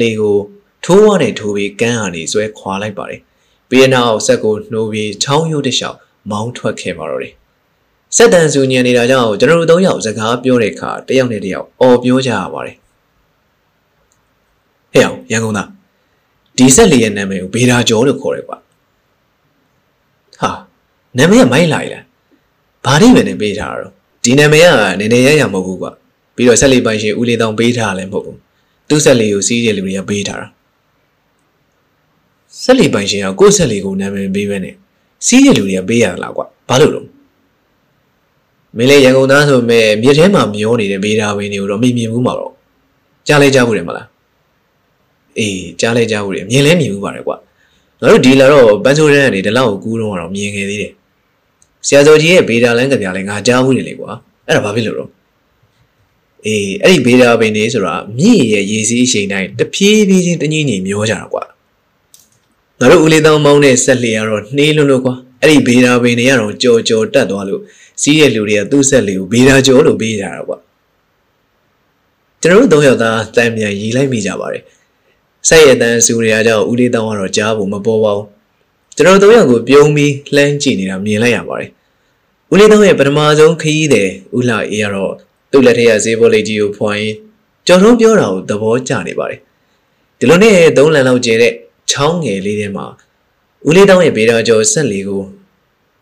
လေကိုထိုးဝါနဲ့ထိုးပြီးကန်းဟာနေဆွဲခွာလိုက်ပါတယ်။ပြီးနောက်ဆက်ကိုနှိုးပြီးချောင်းရိုးတစ်လျှောက်မောင်းထွက်ခဲ့ပါတော့တယ်။ဆက်တန်စုညံနေတာကြောင့်ကျွန်တော်တို့၃ယောက်စကားပြောတဲ့အခါတယောက်နဲ့တယောက်အော်ပြောကြရပါတယ်။ဟဲ့အောင်ရန်ကုန်သား ဒီဆက်လေးရဲ့နာမည်ကိုဘေဒါကျော်လို့ခေါ်တယ်ကွာဟာနာမည်ကမိုင်းလာလားဘာလိမ့်မယ်နဲ့ပေးထားတာတော့ဒီနာမည်ကနည်းနည်းရရမဟုတ်ဘူးကွာပြီးတော့ဆက်လေးပိုင်ရှင်ဦးလေးတောင်ပေးထားတာလည်းမဟုတ်ဘူးသူ့ဆက်လေးကိုစီးတဲ့လူတွေကပေးထားတာဆက်လေးပိုင်ရှင်ကကိုယ့်ဆက်လေးကိုနာမည်ပေးပဲနဲ့စီးတဲ့လူတွေကပေးရလားကွာဘာလို့လို့မင်းလည်းရန်ကုန်သားဆိုမဲ့မြေထဲမှာမျောနေတဲ့မေးတာဝင်းတွေကိုတော့မမြင်ဘူးမှာတော့ကြားလဲကြားဘူးတယ်မလား အေးကြားလဲကြားဘူးတယ်မြင်လဲမြင်ဘူးပါတယ်ကွာငါတို့ဒီလာတော့ပန်းစိုးတန်းကနေဒီလောက်ကိုကူးတော့တော့မြင်ခဲ့သေးတယ်ဆရာတော်ကြီးရဲ့ဘေဒါလန်းကြပြလဲငါကြားဘူးနေလေကွာအဲ့ဒါဘာဖြစ်လို့တော့အေးအဲ့ဒီဘေဒါပင်နေဆိုတာမြင့်ရဲ့ရေစီးအချိန်တိုင်းတဖြည်းဖြည်းချင်းတငိမ့်ငိမ့်မျောကြတာကွာငါတို့ဦးလေးတောင်းမောင်းတဲ့ဆက်လျက်ကတော့နှေးလွန်းလို့ကွာအဲ့ဒီဘေဒါပင်တွေကတော့ကြော်ကြော်တက်သွားလို့စီးတဲ့လူတွေကသူ့ဆက်လေးကိုဘေဒါကြော်လို့ပေးကြတာကွာကျွန်တော်တို့သုံးယောက်သားတန်မြန်ရီလိုက်မိကြပါတယ် ဆက်ရတန်းစူရကြောင့်ဦးလေးတောင်းကတော့ကြားဖို့မပေါ်ပါဘူးကျွန်တော်တို့ယောက်ကိုပြုံးပြီးလှမ်းကြည့်နေတာမြင်လိုက်ရပါတယ်ဦးလေးတောင်းရဲ့ပထမဆုံးခရီးတဲ့ဦးလှအေးကတော့သူ့လက်ထက်ကဈေးဘောလေးကြီးကိုဖွင့်ရင်းကျော်ထုံးပြောတာကိုသဘောကျနေပါတယ်ဒီလိုနဲ့သုံးလန်လောက်ကျဲတဲ့ချောင်းငယ်လေးထဲမှာဦးလေးတောင်းရဲ့ဘေးတော်ကျော်ဆက်လေးကို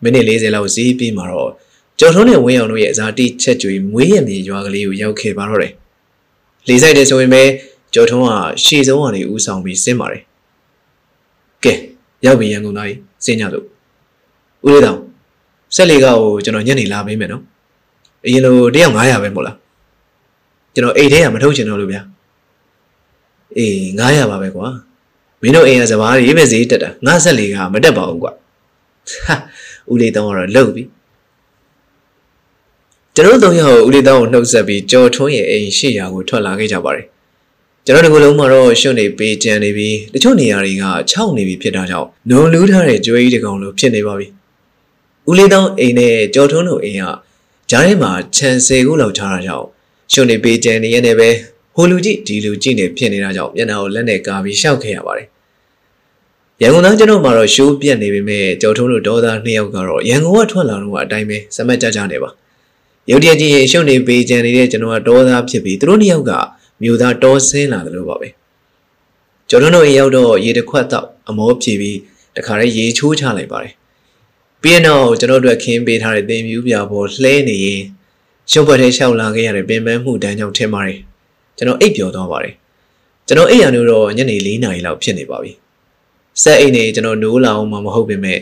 မိနစ်40လောက်ဈေးပြီးမှာတော့ကျော်ထုံးနဲ့ဝင်းအောင်တို့ရဲ့အစားတိချက်ကြွေမွေးရမြေရွာကလေးကိုရောက်ခဲ့ပါတော့တယ်လေးဆိုင်တယ်ဆိုရင်ပဲ ကျော်ထုံးကရှေ့ဆုံးကနေဦးဆောင်ပြီးဆင်းပါတယ်ကဲရောက်ပြီရန်ကုန်သားကြီးစင်းညလို့ဦးလေးတောင်ဆက်လေးကကိုကျွန်တော်ညနေလာပေးမယ်နော်အရင်လိုတယောက်900ပဲမို့လားကျွန်တော်အိတ်ထဲကမထုတ်ချင်တော့လို့ဗျာအေး900ပါပဲကွာမင်းတို့အိမ်ကစဘာတွေပဲဈေးတက်တာငါဆက်လေးကမတက်ပါဘူးကွာဟာဦးလေးတောင်ကတော့လှုပ်ပြီကျွန်တော်တို့ယောက်ဦးလေးတောင်ကိုနှုတ်ဆက်ပြီးကြော်ထွန်းရဲ့အိမ်ရှေ့ရာကိုထွက်လာခဲ့ကြပါတယ် ကျွန်တော်ဒီလိုလုံးမှာတော့ရှုပ်နေပေးကြံနေပြီးတချို့နေရာတွေက6နေပြီဖြစ်တာကြောင့်နုံလူးထားတဲ့ကြွေးကြီးတကောင်လိုဖြစ်နေပါပြီဦးလေးတောင်အိမ်နဲ့ကြော်ထွန်းတို့အိမ်ကဂျားထဲမှာခြံဆယ်ခုလောက်ထားတာကြောင့်ရှုပ်နေပေးကြံနေရတဲ့ပဲဟိုလူကြည့်ဒီလူကြည့်နေဖြစ်နေတာကြောင့်မျက်နှာကိုလက်နဲ့ကာပြီးရှောက်ခဲ့ရပါတယ်ရန်ကုန်သားကျွန်တော်မှာတော့ရှိုးပြက်နေပေမဲ့ကြော်ထုံးတို့ဒေါသနှစ်ယောက်ကတော့ရန်ကုန်ကထွက်လာတော့အတိုင်းပဲစမတ်ကြကြနေပါရုတ်တရက်ကြီးရင်ရှုပ်နေပေးကြံနေတဲ့ကျွန်တော်ကဒေါသဖြစ်ပြီးသူတို့နှစ်ယောက်က မြို့သားတောဆင်းလာတယ်လို့ပါပဲကျော်ထုံးတို့အိမ်ရောက်တော့ရေတစ်ခွက်တော့အမောဖြီပြီးတခါတည်းရေချိုးချလိုက်ပါတယ်ပြီးရင်တော့ကျွန်တော်တို့ခင်းပေးထားတဲ့တင်မြူးပြပေါ်လှဲနေရင်ရှုပ်ပွက်ထဲရှောက်လာခဲ့ရတဲ့ပင်ပန်းမှုတန်းကြောင့်ထင်ပါတယ်ကျွန်တော်အိပ်ပျော်သွားပါတယ်ကျွန်တော်အိပ်ရလို့တော့ညနေ၄နာရီလောက်ဖြစ်နေပါပြီဆက်အိတ်နေကျွန်တော်နိုးလာအောင်မှမဟုတ်ပေမဲ့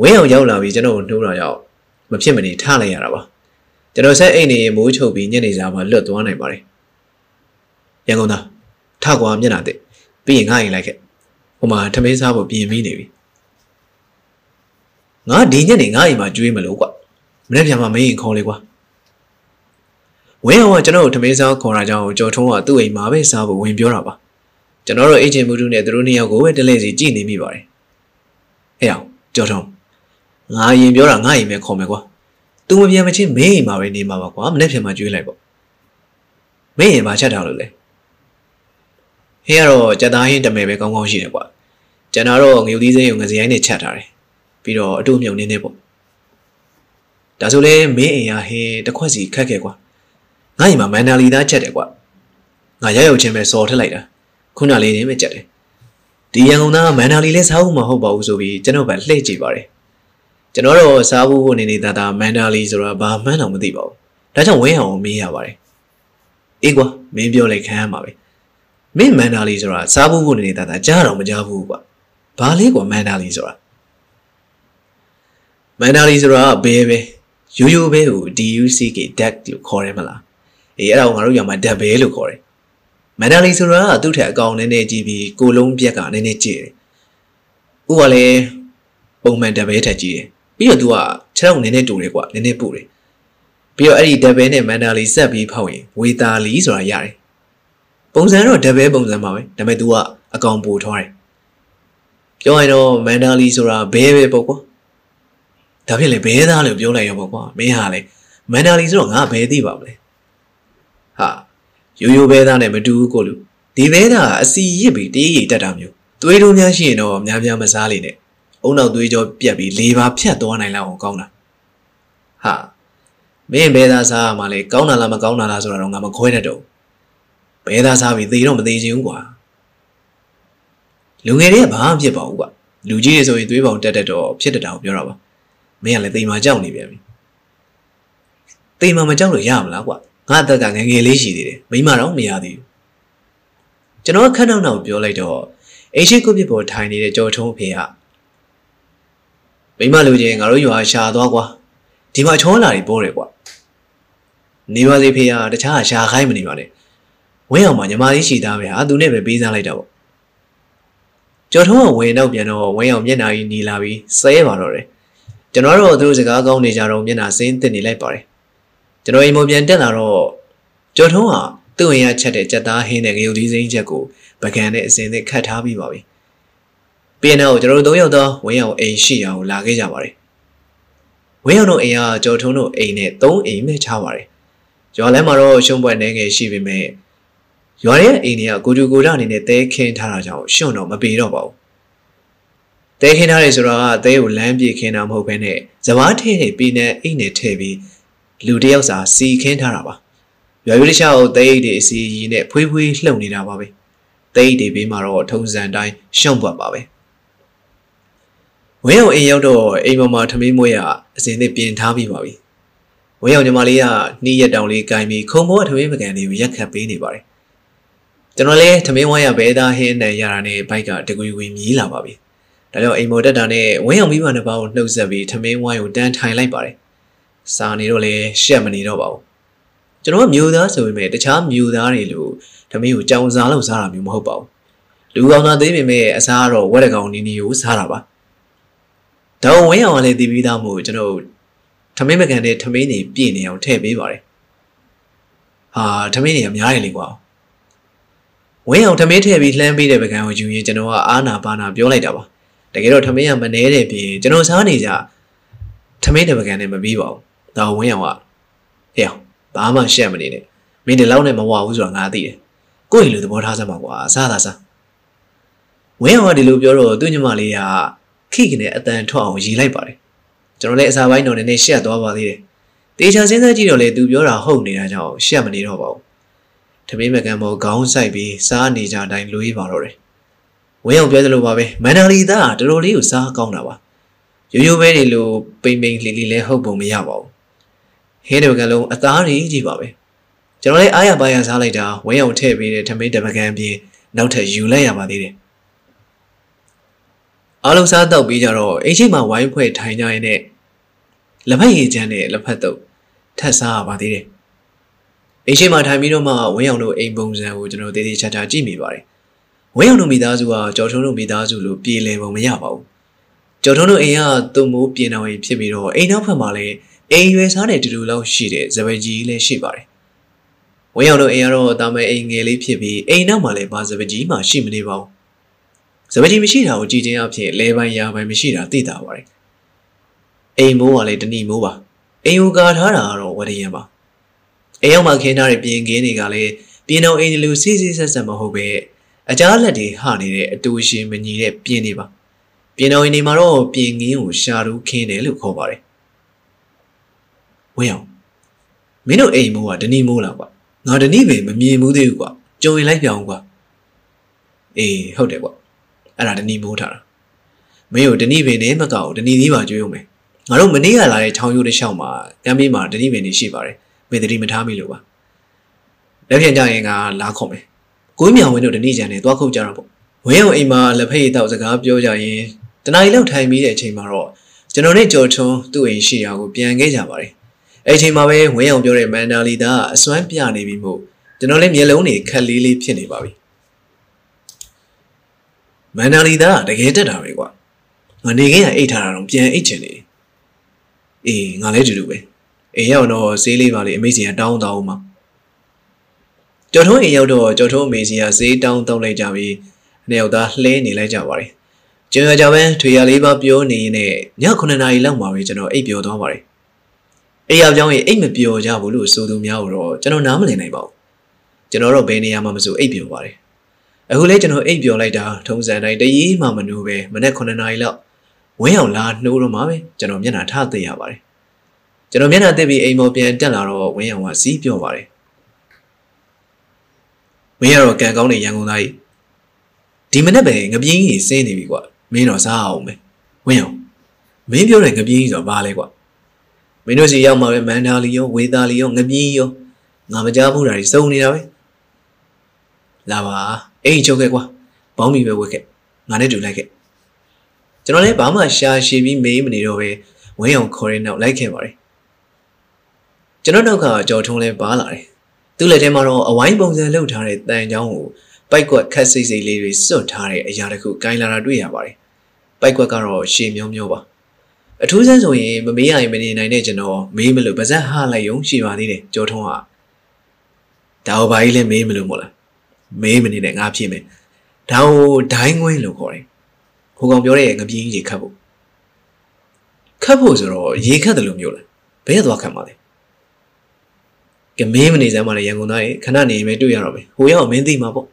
ဝင်းအောင်ရောက်လာပြီးကျွန်တော်နှိုးတာရောက်မဖြစ်မနေထားလိုက်ရတာပါကျွန်တော်ဆက်အိတ်နေမိုးချုပ်ပြီးညနေစာမှလွတ်သွားနိုင်ပါတယ် ရန်ကုန်သားထကွာမျက်နှာတက်ပြီးရင်ငါရင်လိုက်ခဲ့ဟိုမှာထမင်းစားဖို့ပြင်ပြီးနေပြီငါဒီညနေငါအိမ်မှာကျွေးမလို့ကွမနေ့ပြန်မှမင်းရင်ခေါ်လေကွာဝင်းအောင်ကကျွန်တော်တို့ထမင်းစားခေါ်တာကြောင့်ကြော်ထုံးကသူ့အိမ်မှာပဲစားဖို့ဝင်ပြောတာပါကျွန်တော်တို့အေဂျင့်မှုတို့နဲ့သူတို့နှစ်ယောက်ကိုပဲတလဲစီကြည့်နေမိပါတယ်ဟဲ့အောင်ကြော်ထုံးငါရင်ပြောတာငါရင်ပဲခေါ်မယ်ကွာသူမပြန်မချင်းမင်းအိမ်မှာပဲနေမှာပါကွာမနေ့ပြန်မှကျွေးလိုက်ပေါ့မင်းရင်ဘာချက်ထားလို့လဲ ဟင်းကတော့ကြက်သားဟင်းတမယ်ပဲကောင်းကောင်းရှိတယ်ကွာကျွန်တော်တော့ငရုတ်သီးစိမ်းကိုငစရိုင်းနဲ့ချက်ထားတယ်ပြီးတော့အတူမြုံနေနေပေါ့ဒါဆိုလဲမင်းအိမ်ရဟင်းတစ်ခွက်စီခက်ခဲ့ကွာငါ့အိမ်မှာမန္တလီသားချက်တယ်ကွာငါရရောက်ချင်းပဲစော်ထက်လိုက်တာခုနလေးနေပဲချက်တယ်ဒီရန်ကုန်သားကမန္တလီလဲစားဖို့မဟုတ်ပါဘူးဆိုပြီးကျွန်တော်ပဲလှည့်ကြည့်ပါတယ်ကျွန်တော်တော့စားဖို့ဖို့နေနေတာဒါမန္တလီဆိုတာဘာမှန်းတော့မသိပါဘူးဒါကြောင့်ဝင်းအောင်မေးရပါတယ်အေးကွာမင်းပြောလိုက်ခံရမှာပဲ မင်းမန္တလီဆိုတာစားဖို့ဖို့နေနေတာဒါကြားတော့မကြားဘူးကွာဘာလေးကွာမန္တလီဆိုတာမန္တလီဆိုတာဘဲပဲရိုးရိုးပဲကို DUCK DAC လို့ခေါ်တယ်မလားအေးအဲ့ဒါကိုငါတို့ရောမှာဓာတ်ပဲလို့ခေါ်တယ်မန္တလေးဆိုတာကသူ့ထက်အကောင်နည်းနည်းကြည့်ပြီးကိုလုံးပြက်ကနည်းနည်းကြည့်တယ်ဥကလည်းပုံမှန်ဓာတ်ပဲထက်ကြည့်တယ်ပြီးတော့ तू ကခြေထောက်နည်းနည်းတူတယ်ကွာနည်းနည်းပူတယ်ပြီးတော့အဲ့ဒီဓာတ်ပဲနဲ့မန္တလေးဆက်ပြီးဖောက်ရင်ဝေတာလီဆိုတာရတယ် ပုံစံတော့ဓာတ်ပဲပုံစံပါပဲဒါပေမဲ့ तू ကအကောင်ပူထွားတယ်ပြောရင်တော့မန္တလေးဆိုတာဘဲပဲပေါ့ကွာဒါဖြစ်လေဘဲသားလို့ပြောလိုက်ရောပေါ့ကွာမင်းဟာလေမန္တလေးဆိုတော့ငါဘဲသိပါမလဲဟာရိုးရိုးဘဲသားနဲ့မတူဘူးကိုလူဒီဘဲသားကအစီရစ်ပြီးတေးရီတက်တာမျိုးသွေးတို့များရှိရင်တော့များများမစားလိမ့်နဲ့အုံနောက်သွေးကြောပြက်ပြီးလေပါဖြတ်သွားနိုင်လောက်အောင်ကောင်းတာဟာမင်းဘဲသားစားရမှာလေကောင်းတာလားမကောင်းတာလားဆိုတော့ငါမခွဲတတ်တော့ ဘဲသားစားပြီးသေတော့မသေးချင်ဘူးကွာလူငယ်တွေကဘာမှဖြစ်ပါဘူးကွာလူကြီးတွေဆိုရင်သွေးပေါင်တက်တက်တော့ဖြစ်တတ်တာကိုပြောတာပါမင်းကလည်းတိမ်မာကြောက်နေပြန်ပြီတိမ်မာမကြောက်လို့ရမလားကွာငါအသက်ကငငယ်လေးရှိသေးတယ်မိမတော့မရသေးဘူးကျွန်တော်ခက်နောက်နောက်ပြောလိုက်တော့အိမ်ရှိကုတ်ပြပေါ်ထိုင်နေတဲ့ကြော်ထုံးအဖေကမိမလူချင်းငါတို့ရွာရှာသွားကွာဒီမှာချောလာတွေပေါ်တယ်ကွာနေပါစေဖေကတခြားရှာခိုင်းမနေပါနဲ့ ဝင်းအောင်မှာညီမလေးရှိသားပဲဟာသူနဲ့ပဲပေးစားလိုက်တာပေါ့ကျော်ထုံးကဝင်တော့ပြန်တော့ဝင်းအောင်မျက်နှာကြီးနီလာပြီးဆဲပါတော့တယ်ကျွန်တော်တို့သူတို့စကားကောင်းနေကြတော့မျက်နှာစင်းတက်နေလိုက်ပါတယ်ကျွန်တော်အိမ်ပေါ်ပြန်တက်လာတော့ကျော်ထုံးကသူ့ဝင်ရချက်တဲ့ကြက်သားဟင်းတဲ့ငရုတ်သီးစိမ်းချက်ကိုပကံနဲ့အစင်သစ်ခတ်ထားပြီးပါပြီပြန်တော့ကျွန်တော်တို့၃ယောက်တော့ဝင်းအောင်အိမ်ရှိအောင်လာခဲ့ကြပါတယ်ဝင်းအောင်တို့အိမ်ကကျော်ထုံးတို့အိမ်နဲ့၃အိမ်ပဲချပါတယ်ရွာလမ်းမှာတော့ရှုံးပွဲနေငယ်ရှိပေမဲ့ ရွာရဲ့အိမ်တွေကကိုကျူကိုရအနေနဲ့တဲခင်းထားတာကြောင့်ရှွန့်တော့မပေတော့ပါဘူးတဲခင်းထားတယ်ဆိုတော့တဲကိုလမ်းပြေခင်းတာမဟုတ်ဘဲနဲ့ဇဘာထဲနဲ့ပြည်နယ်အိမ်နဲ့ထည့်ပြီးလူတယောက်စာစီခင်းထားတာပါရွာရွေးတခြားကိုတဲအိတ်တွေအစီအီနဲ့ဖွေးဖွေးလှုပ်နေတာပါပဲတဲအိတ်တွေဘေးမှာတော့ထုံစံတိုင်းရှုံ့ပွက်ပါပဲဝင်းအောင်အိမ်ရောက်တော့အိမ်ပေါ်မှာထမင်းမွေးရအစင်းနဲ့ပြင်ထားပြီးပါပြီဝင်းအောင်ညီမလေးကနှီးရက်တောင်လေးကင်ပြီးခုံဘောထမင်းပကံလေးကိုရက်ခတ်ပေးနေပါတယ် ကျွန်တော်လည်းထမင်းဝိုင်းရဘဲသားဟင်းနဲ့ရတာနဲ့ဘိုက်ကတကွေကွေမြည်လာပါပြီဒါကြောင့်အိမ်မော်တက်တာနဲ့ဝင်းအောင်မိဘနှစ်ပါးကိုနှုတ်ဆက်ပြီးထမင်းဝိုင်းကိုတန်းထိုင်လိုက်ပါတယ်စာနေတော့လည်းရှက်မနေတော့ပါဘူးကျွန်တော်ကမျိုးသားဆိုပေမဲ့တခြားမျိုးသားတွေလိုထမင်းကိုကြောင်စားလို့စားတာမျိုးမဟုတ်ပါဘူးလူကောင်သားသေးပေမဲ့အစားကတော့ဝက်တကောင်နီနီကိုစားတာပါဒါဝင်းအောင်ကလည်းတည်ပြီးသားမို့ကျွန်တော်ထမင်းမကန်တဲ့ထမင်းတွေပြည့်နေအောင်ထည့်ပေးပါတယ်ဟာထမင်းတွေအများကြီးလေကွာ ဝင်းအောင်ထမင်းထည့်ပြီးလှမ်းပေးတဲ့ပကံကိုယူရင်ကျွန်တော်ကအာနာပါနာပြောလိုက်တာပါတကယ်တော့ထမင်းကမနှဲတဲ့ပြင်ကျွန်တော်စားနေကြထမင်းတဲ့ပကံနဲ့မပြီးပါဘူးဒါဝင်းအောင်ကဟဲ့ဘာမှရှက်မနေနဲ့မင်းဒီလောက်နဲ့မဝဘူးဆိုတာငါသိတယ်ကိုယ့်ရင်လူသဘောထားစမ်းပါကွာစားတာစားဝင်းအောင်ကဒီလိုပြောတော့သူ့ညီမလေးကခိကနေအတန်ထွက်အောင်ရီလိုက်ပါတယ်ကျွန်တော်လည်းအစာပိုင်းတော်နည်းနည်းရှက်သွားပါသေးတယ်တေချာစဉ်းစားကြည့်တော့လေသူပြောတာဟုတ်နေတာကြောင့်ရှက်မနေတော့ပါဘူး တမင်းမကန်မောခေါင်းဆိုင်ပြီးစားနေကြတိုင်းလွေးပါတော့တယ်ဝင်းအောင်ပြောသလိုပါပဲမန္တလီသားတော်တော်လေးကိုစားကောင်းတာပါရိုးရိုးပဲနေလို့ပိမ့်ပိမ့်လီလီလဲဟုတ်ပုံမရပါဘူးဟင်းတပကံလုံးအသားကြီးကြီးပါပဲကျွန်တော်လည်းအားရပါရစားလိုက်တာဝင်းအောင်ထည့်ပေးတဲ့ထမင်းတပကံပြင်နောက်ထပ်ယူလိုက်ရပါသေးတယ်အားလုံးစားတော့ပြီးကြတော့အိမ်ရှိမှာဝိုင်းဖွဲ့ထိုင်ကြရင်နဲ့လက်ဖက်ရည်ချမ်းနဲ့လက်ဖက်တုပ်ထပ်စားရပါသေးတယ် အိမ်ရှိမှာထိုင်ပြီးတော့မှဝင်းအောင်တို့အိမ်ပုံစံကိုကျွန်တော်တည်တည်ချာချာကြည့်မိပါတယ်ဝင်းအောင်တို့မိသားစုကကြော်ထုံးတို့မိသားစုလိုပြေလည်ပုံမရပါဘူးကျော်ထုံးတို့အိမ်ကသူ့မိုးပြင်တော်ရင်ဖြစ်ပြီးတော့အိမ်နောက်ဖက်မှာလည်းအိမ်ရွယ်စားတဲ့တူတူလောက်ရှိတဲ့ဇပကြီးလည်းရှိပါတယ်။ဝင်းအောင်တို့အိမ်ကတော့တာမဲအိမ်ငယ်လေးဖြစ်ပြီးအိမ်နောက်မှာလည်းဘာဇပကြီးမှရှိမနေပါဘူး။ဇပကြီးမရှိတာကိုကြည်ချင်းအဖြစ်လဲပိုင်းရာပိုင်းမရှိတာသိတာပါတယ်။အိမ်မိုးကလည်းတဏီမိုးပါ။အိမ်ကိုကာထားတာကတော့ဝရရံပါ။ အိမ်ရောက်မှခင်းထားတဲ့ပြင်ကင်းတွေကလည်းပြင်တော်အိမ်လူစီစီဆက်ဆက်မဟုတ်ပဲအကြားလက်တွေဟနေတဲ့အတူရှင်မညီတဲ့ပြင်တွေပါ။ပြင်တော်ရင်နေမှာတော့ပြင်ငင်းကိုရှာရူးခင်းတယ်လို့ခေါ်ပါတယ်ဝင်းအောင်မင်းတို့အိမ်မိုးကဒနီမိုးလားကွာငါဒနီပဲမမြင်ဘူးသေးဘူးကွာကြုံရင်လိုက်ပြောင်းကွာအေးဟုတ်တယ်ကွာအဲ့ဒါဒနီမိုးထားတာမင်းတို့ဒနီပင်နဲ့မကောက်ဒနီသေးပါကြွေးဦးမယ်ငါတို့မနေ့ကလာတဲ့ချောင်းရိုးတစ်လျှောက်မှာကမ်းပေးမှာဒနီပင်တွေရှိပါတယ် မင်းတတိမထားမိလို့ပါလက်ဖြန်ကြရင်ကလာခုံမယ်ကိုင်းမြောင်ဝင်းတို့ဒနီကြံနဲ့သွားခုတ်ကြတော့ပေါ့ဝင်းအောင်အိမ်မှာလက်ဖက်ရည်တောက်စကားပြောကြရင်တနားရီလောက်ထိုင်ပြီးတဲ့အချိန်မှာတော့ကျွန်တော်နဲ့ကြော်ထွန်းသူ့အိမ်ရှိရာကိုပြန်ခဲ့ကြပါတယ်အဲ့အချိန်မှာပဲဝင်းအောင်ပြောတဲ့မန်ဒါလီသားအစွမ်းပြနေပြီမို့ကျွန်တော်လည်းမျက်လုံးတွေခက်လေးလေးဖြစ်နေပါပြီမန်ဒါလီသားတကယ်တက်တာပဲကွာငါနေခင်းကအိတ်ထားတာတော့ပြန်အိတ်ချင်နေအေးငါလည်းတူတူပဲ အိမ်ရောက်တော့ဈေးလေးပါလေအမေစီကတောင်းတောင်းမှာကျော်ထုံးအိမ်ရောက်တော့ကျော်ထုံးအမေစီကဈေးတောင်းတောင်းလိုက်ကြပြီးနှစ်ယောက်သားလှဲနေလိုက်ကြပါတယ်။ကျွန်တော်ကြပန်းထွေရလေးပါပြောနေရင်လည်းည9နာရီလောက်မှာပဲကျွန်တော်အိပ်ပျော်သွားပါတယ်။အိပ်ရောက်ကြောင်းရင်အိပ်မပျော်ကြဘူးလို့ဆိုသူများတော့ကျွန်တော်နားမလည်နိုင်ပါဘူး။ကျွန်တော်တော့ဘယ်နေရာမှာမဆိုအိပ်ပျော်ပါတယ်။အခုလဲကျွန်တော်အိပ်ပျော်လိုက်တာထုံးစံတိုင်းတရေးမှမနှိုးပဲမနေ့9နာရီလောက်ဝင်းအောင်လာနှိုးတော့မှပဲကျွန်တော်မျက်နှာထားသိရပါတယ်။ ကျွန်တော်မျက်နှာသိပြီးအိမ်ပေါ်ပြန်တက်လာတော့ဝင်းအောင်ကစီးပြောပါတယ်။ဝင်းရတော့ကံကောင်းတဲ့ရန်ကုန်သားကြီးဒီမနေ့ပဲငပြင်းကြီးစင်းနေပြီကွာမင်းတော့စားအောင်မယ်ဝင်းအောင်မင်းပြောတဲ့ငပြင်းကြီးဆိုတာဘာလဲကွာမင်းတို့စီရောက်မှာပဲမန္တာလီရောဝေသာလီရောငပြင်းရောငါမကြားဘူးတာတွေစုံနေတာပဲလာပါအိမ်ချုပ်ခဲ့ကွာဘောင်းမီပဲဝက်ခဲ့ငါနဲ့တူလိုက်ခဲ့ကျွန်တော်လည်းဘာမှရှာရှည်ပြီးမေးမနေတော့ပဲဝင်းအောင်ခေါ်ရင်းနောက်လိုက်ခဲ့ပါတယ် ကျွန်တော်နောက်ကကြော်ထုံးလဲပါလာတယ်သူ့လက်ထဲမှာတော့အဝိုင်းပုံစံလှုပ်ထားတဲ့တန်ချောင်းကိုပိုက်ကွက်ခက်စိတ်စိတ်လေးတွေစွတ်ထားတဲ့အရာတခုကိုင်လာတာတွေ့ရပါတယ်။ပိုက်ကွက်ကတော့ရှည်မျိုးမျိုးပါ။အထူးဆန်းဆိုရင်မမေးရရင်မနေနိုင်တဲ့ကျွန်တော်မေးမလို့ပါဇက်ဟာလိုက်ရုံရှိပါသေးတယ်ကြောထုံးက။ဒါဘာကြီးလဲမေးမလို့မို့လား။မေးမနေနဲ့ငါဖြစ်မယ်။ဒါကိုဒိုင်းငွင်းလို့ခေါ်တယ်။ဟိုကောင်ပြောတဲ့ငပြင်းကြီးခတ်ဖို့ခတ်ဖို့ဆိုတော့ရေခတ်တယ်လို့မျိုးလား။ဘယ်သွားခတ်မှာလဲ။ ကကမင်းမနေစမ်းပါလေရန်ကုန်သားရေခဏနေမယ်တွေ့ရတော့မယ်ဟိုရောက်မင်းသိမှာပေါ့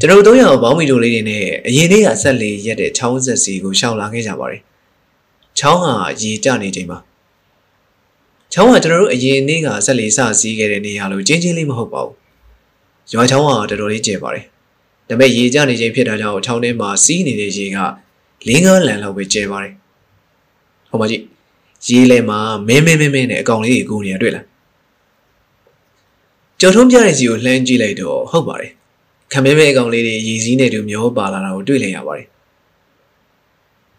ကျွန်တော်တို့ရောက်ဘောင်းမီတို့လေးတွေနဲ့အရင်နေ့ကဆက်လေရက်တဲ့ချောင်းဆက်စီကိုရှောင်လာခဲ့ကြပါတယ်ချောင်းဟာရေကျနေချိန်မှာချောင်းကကျွန်တော်တို့အရင်နေ့ကဆက်လေစစီးခဲ့တဲ့နေရာလို့ချင်းချင်းလေးမဟုတ်ပါဘူးရွာချောင်းကတော်တော်လေးကျယ်ပါတယ်ဒါပေမဲ့ရေကျနေချိန်ဖြစ်တာကြောင့်ချောင်းထဲမှာစီးနေတဲ့ရေကလင်းကားလန်လောက်ပဲကျယ်ပါတယ်ဟောမကြည့်ရေလဲမှာမင်းမင်းမင်းမင်းနဲ့အကောင်လေးကိုကူနေရတွေ့လား ကြော်ထုံးပြတဲ့စီကိုလှမ်းကြည့်လိုက်တော့ဟုတ်ပါတယ်ခံမဲမဲအကောင်လေးတွေရည်စည်းနဲ့တူမျောပါလာတာကိုတွေ့လင်ရပါတယ်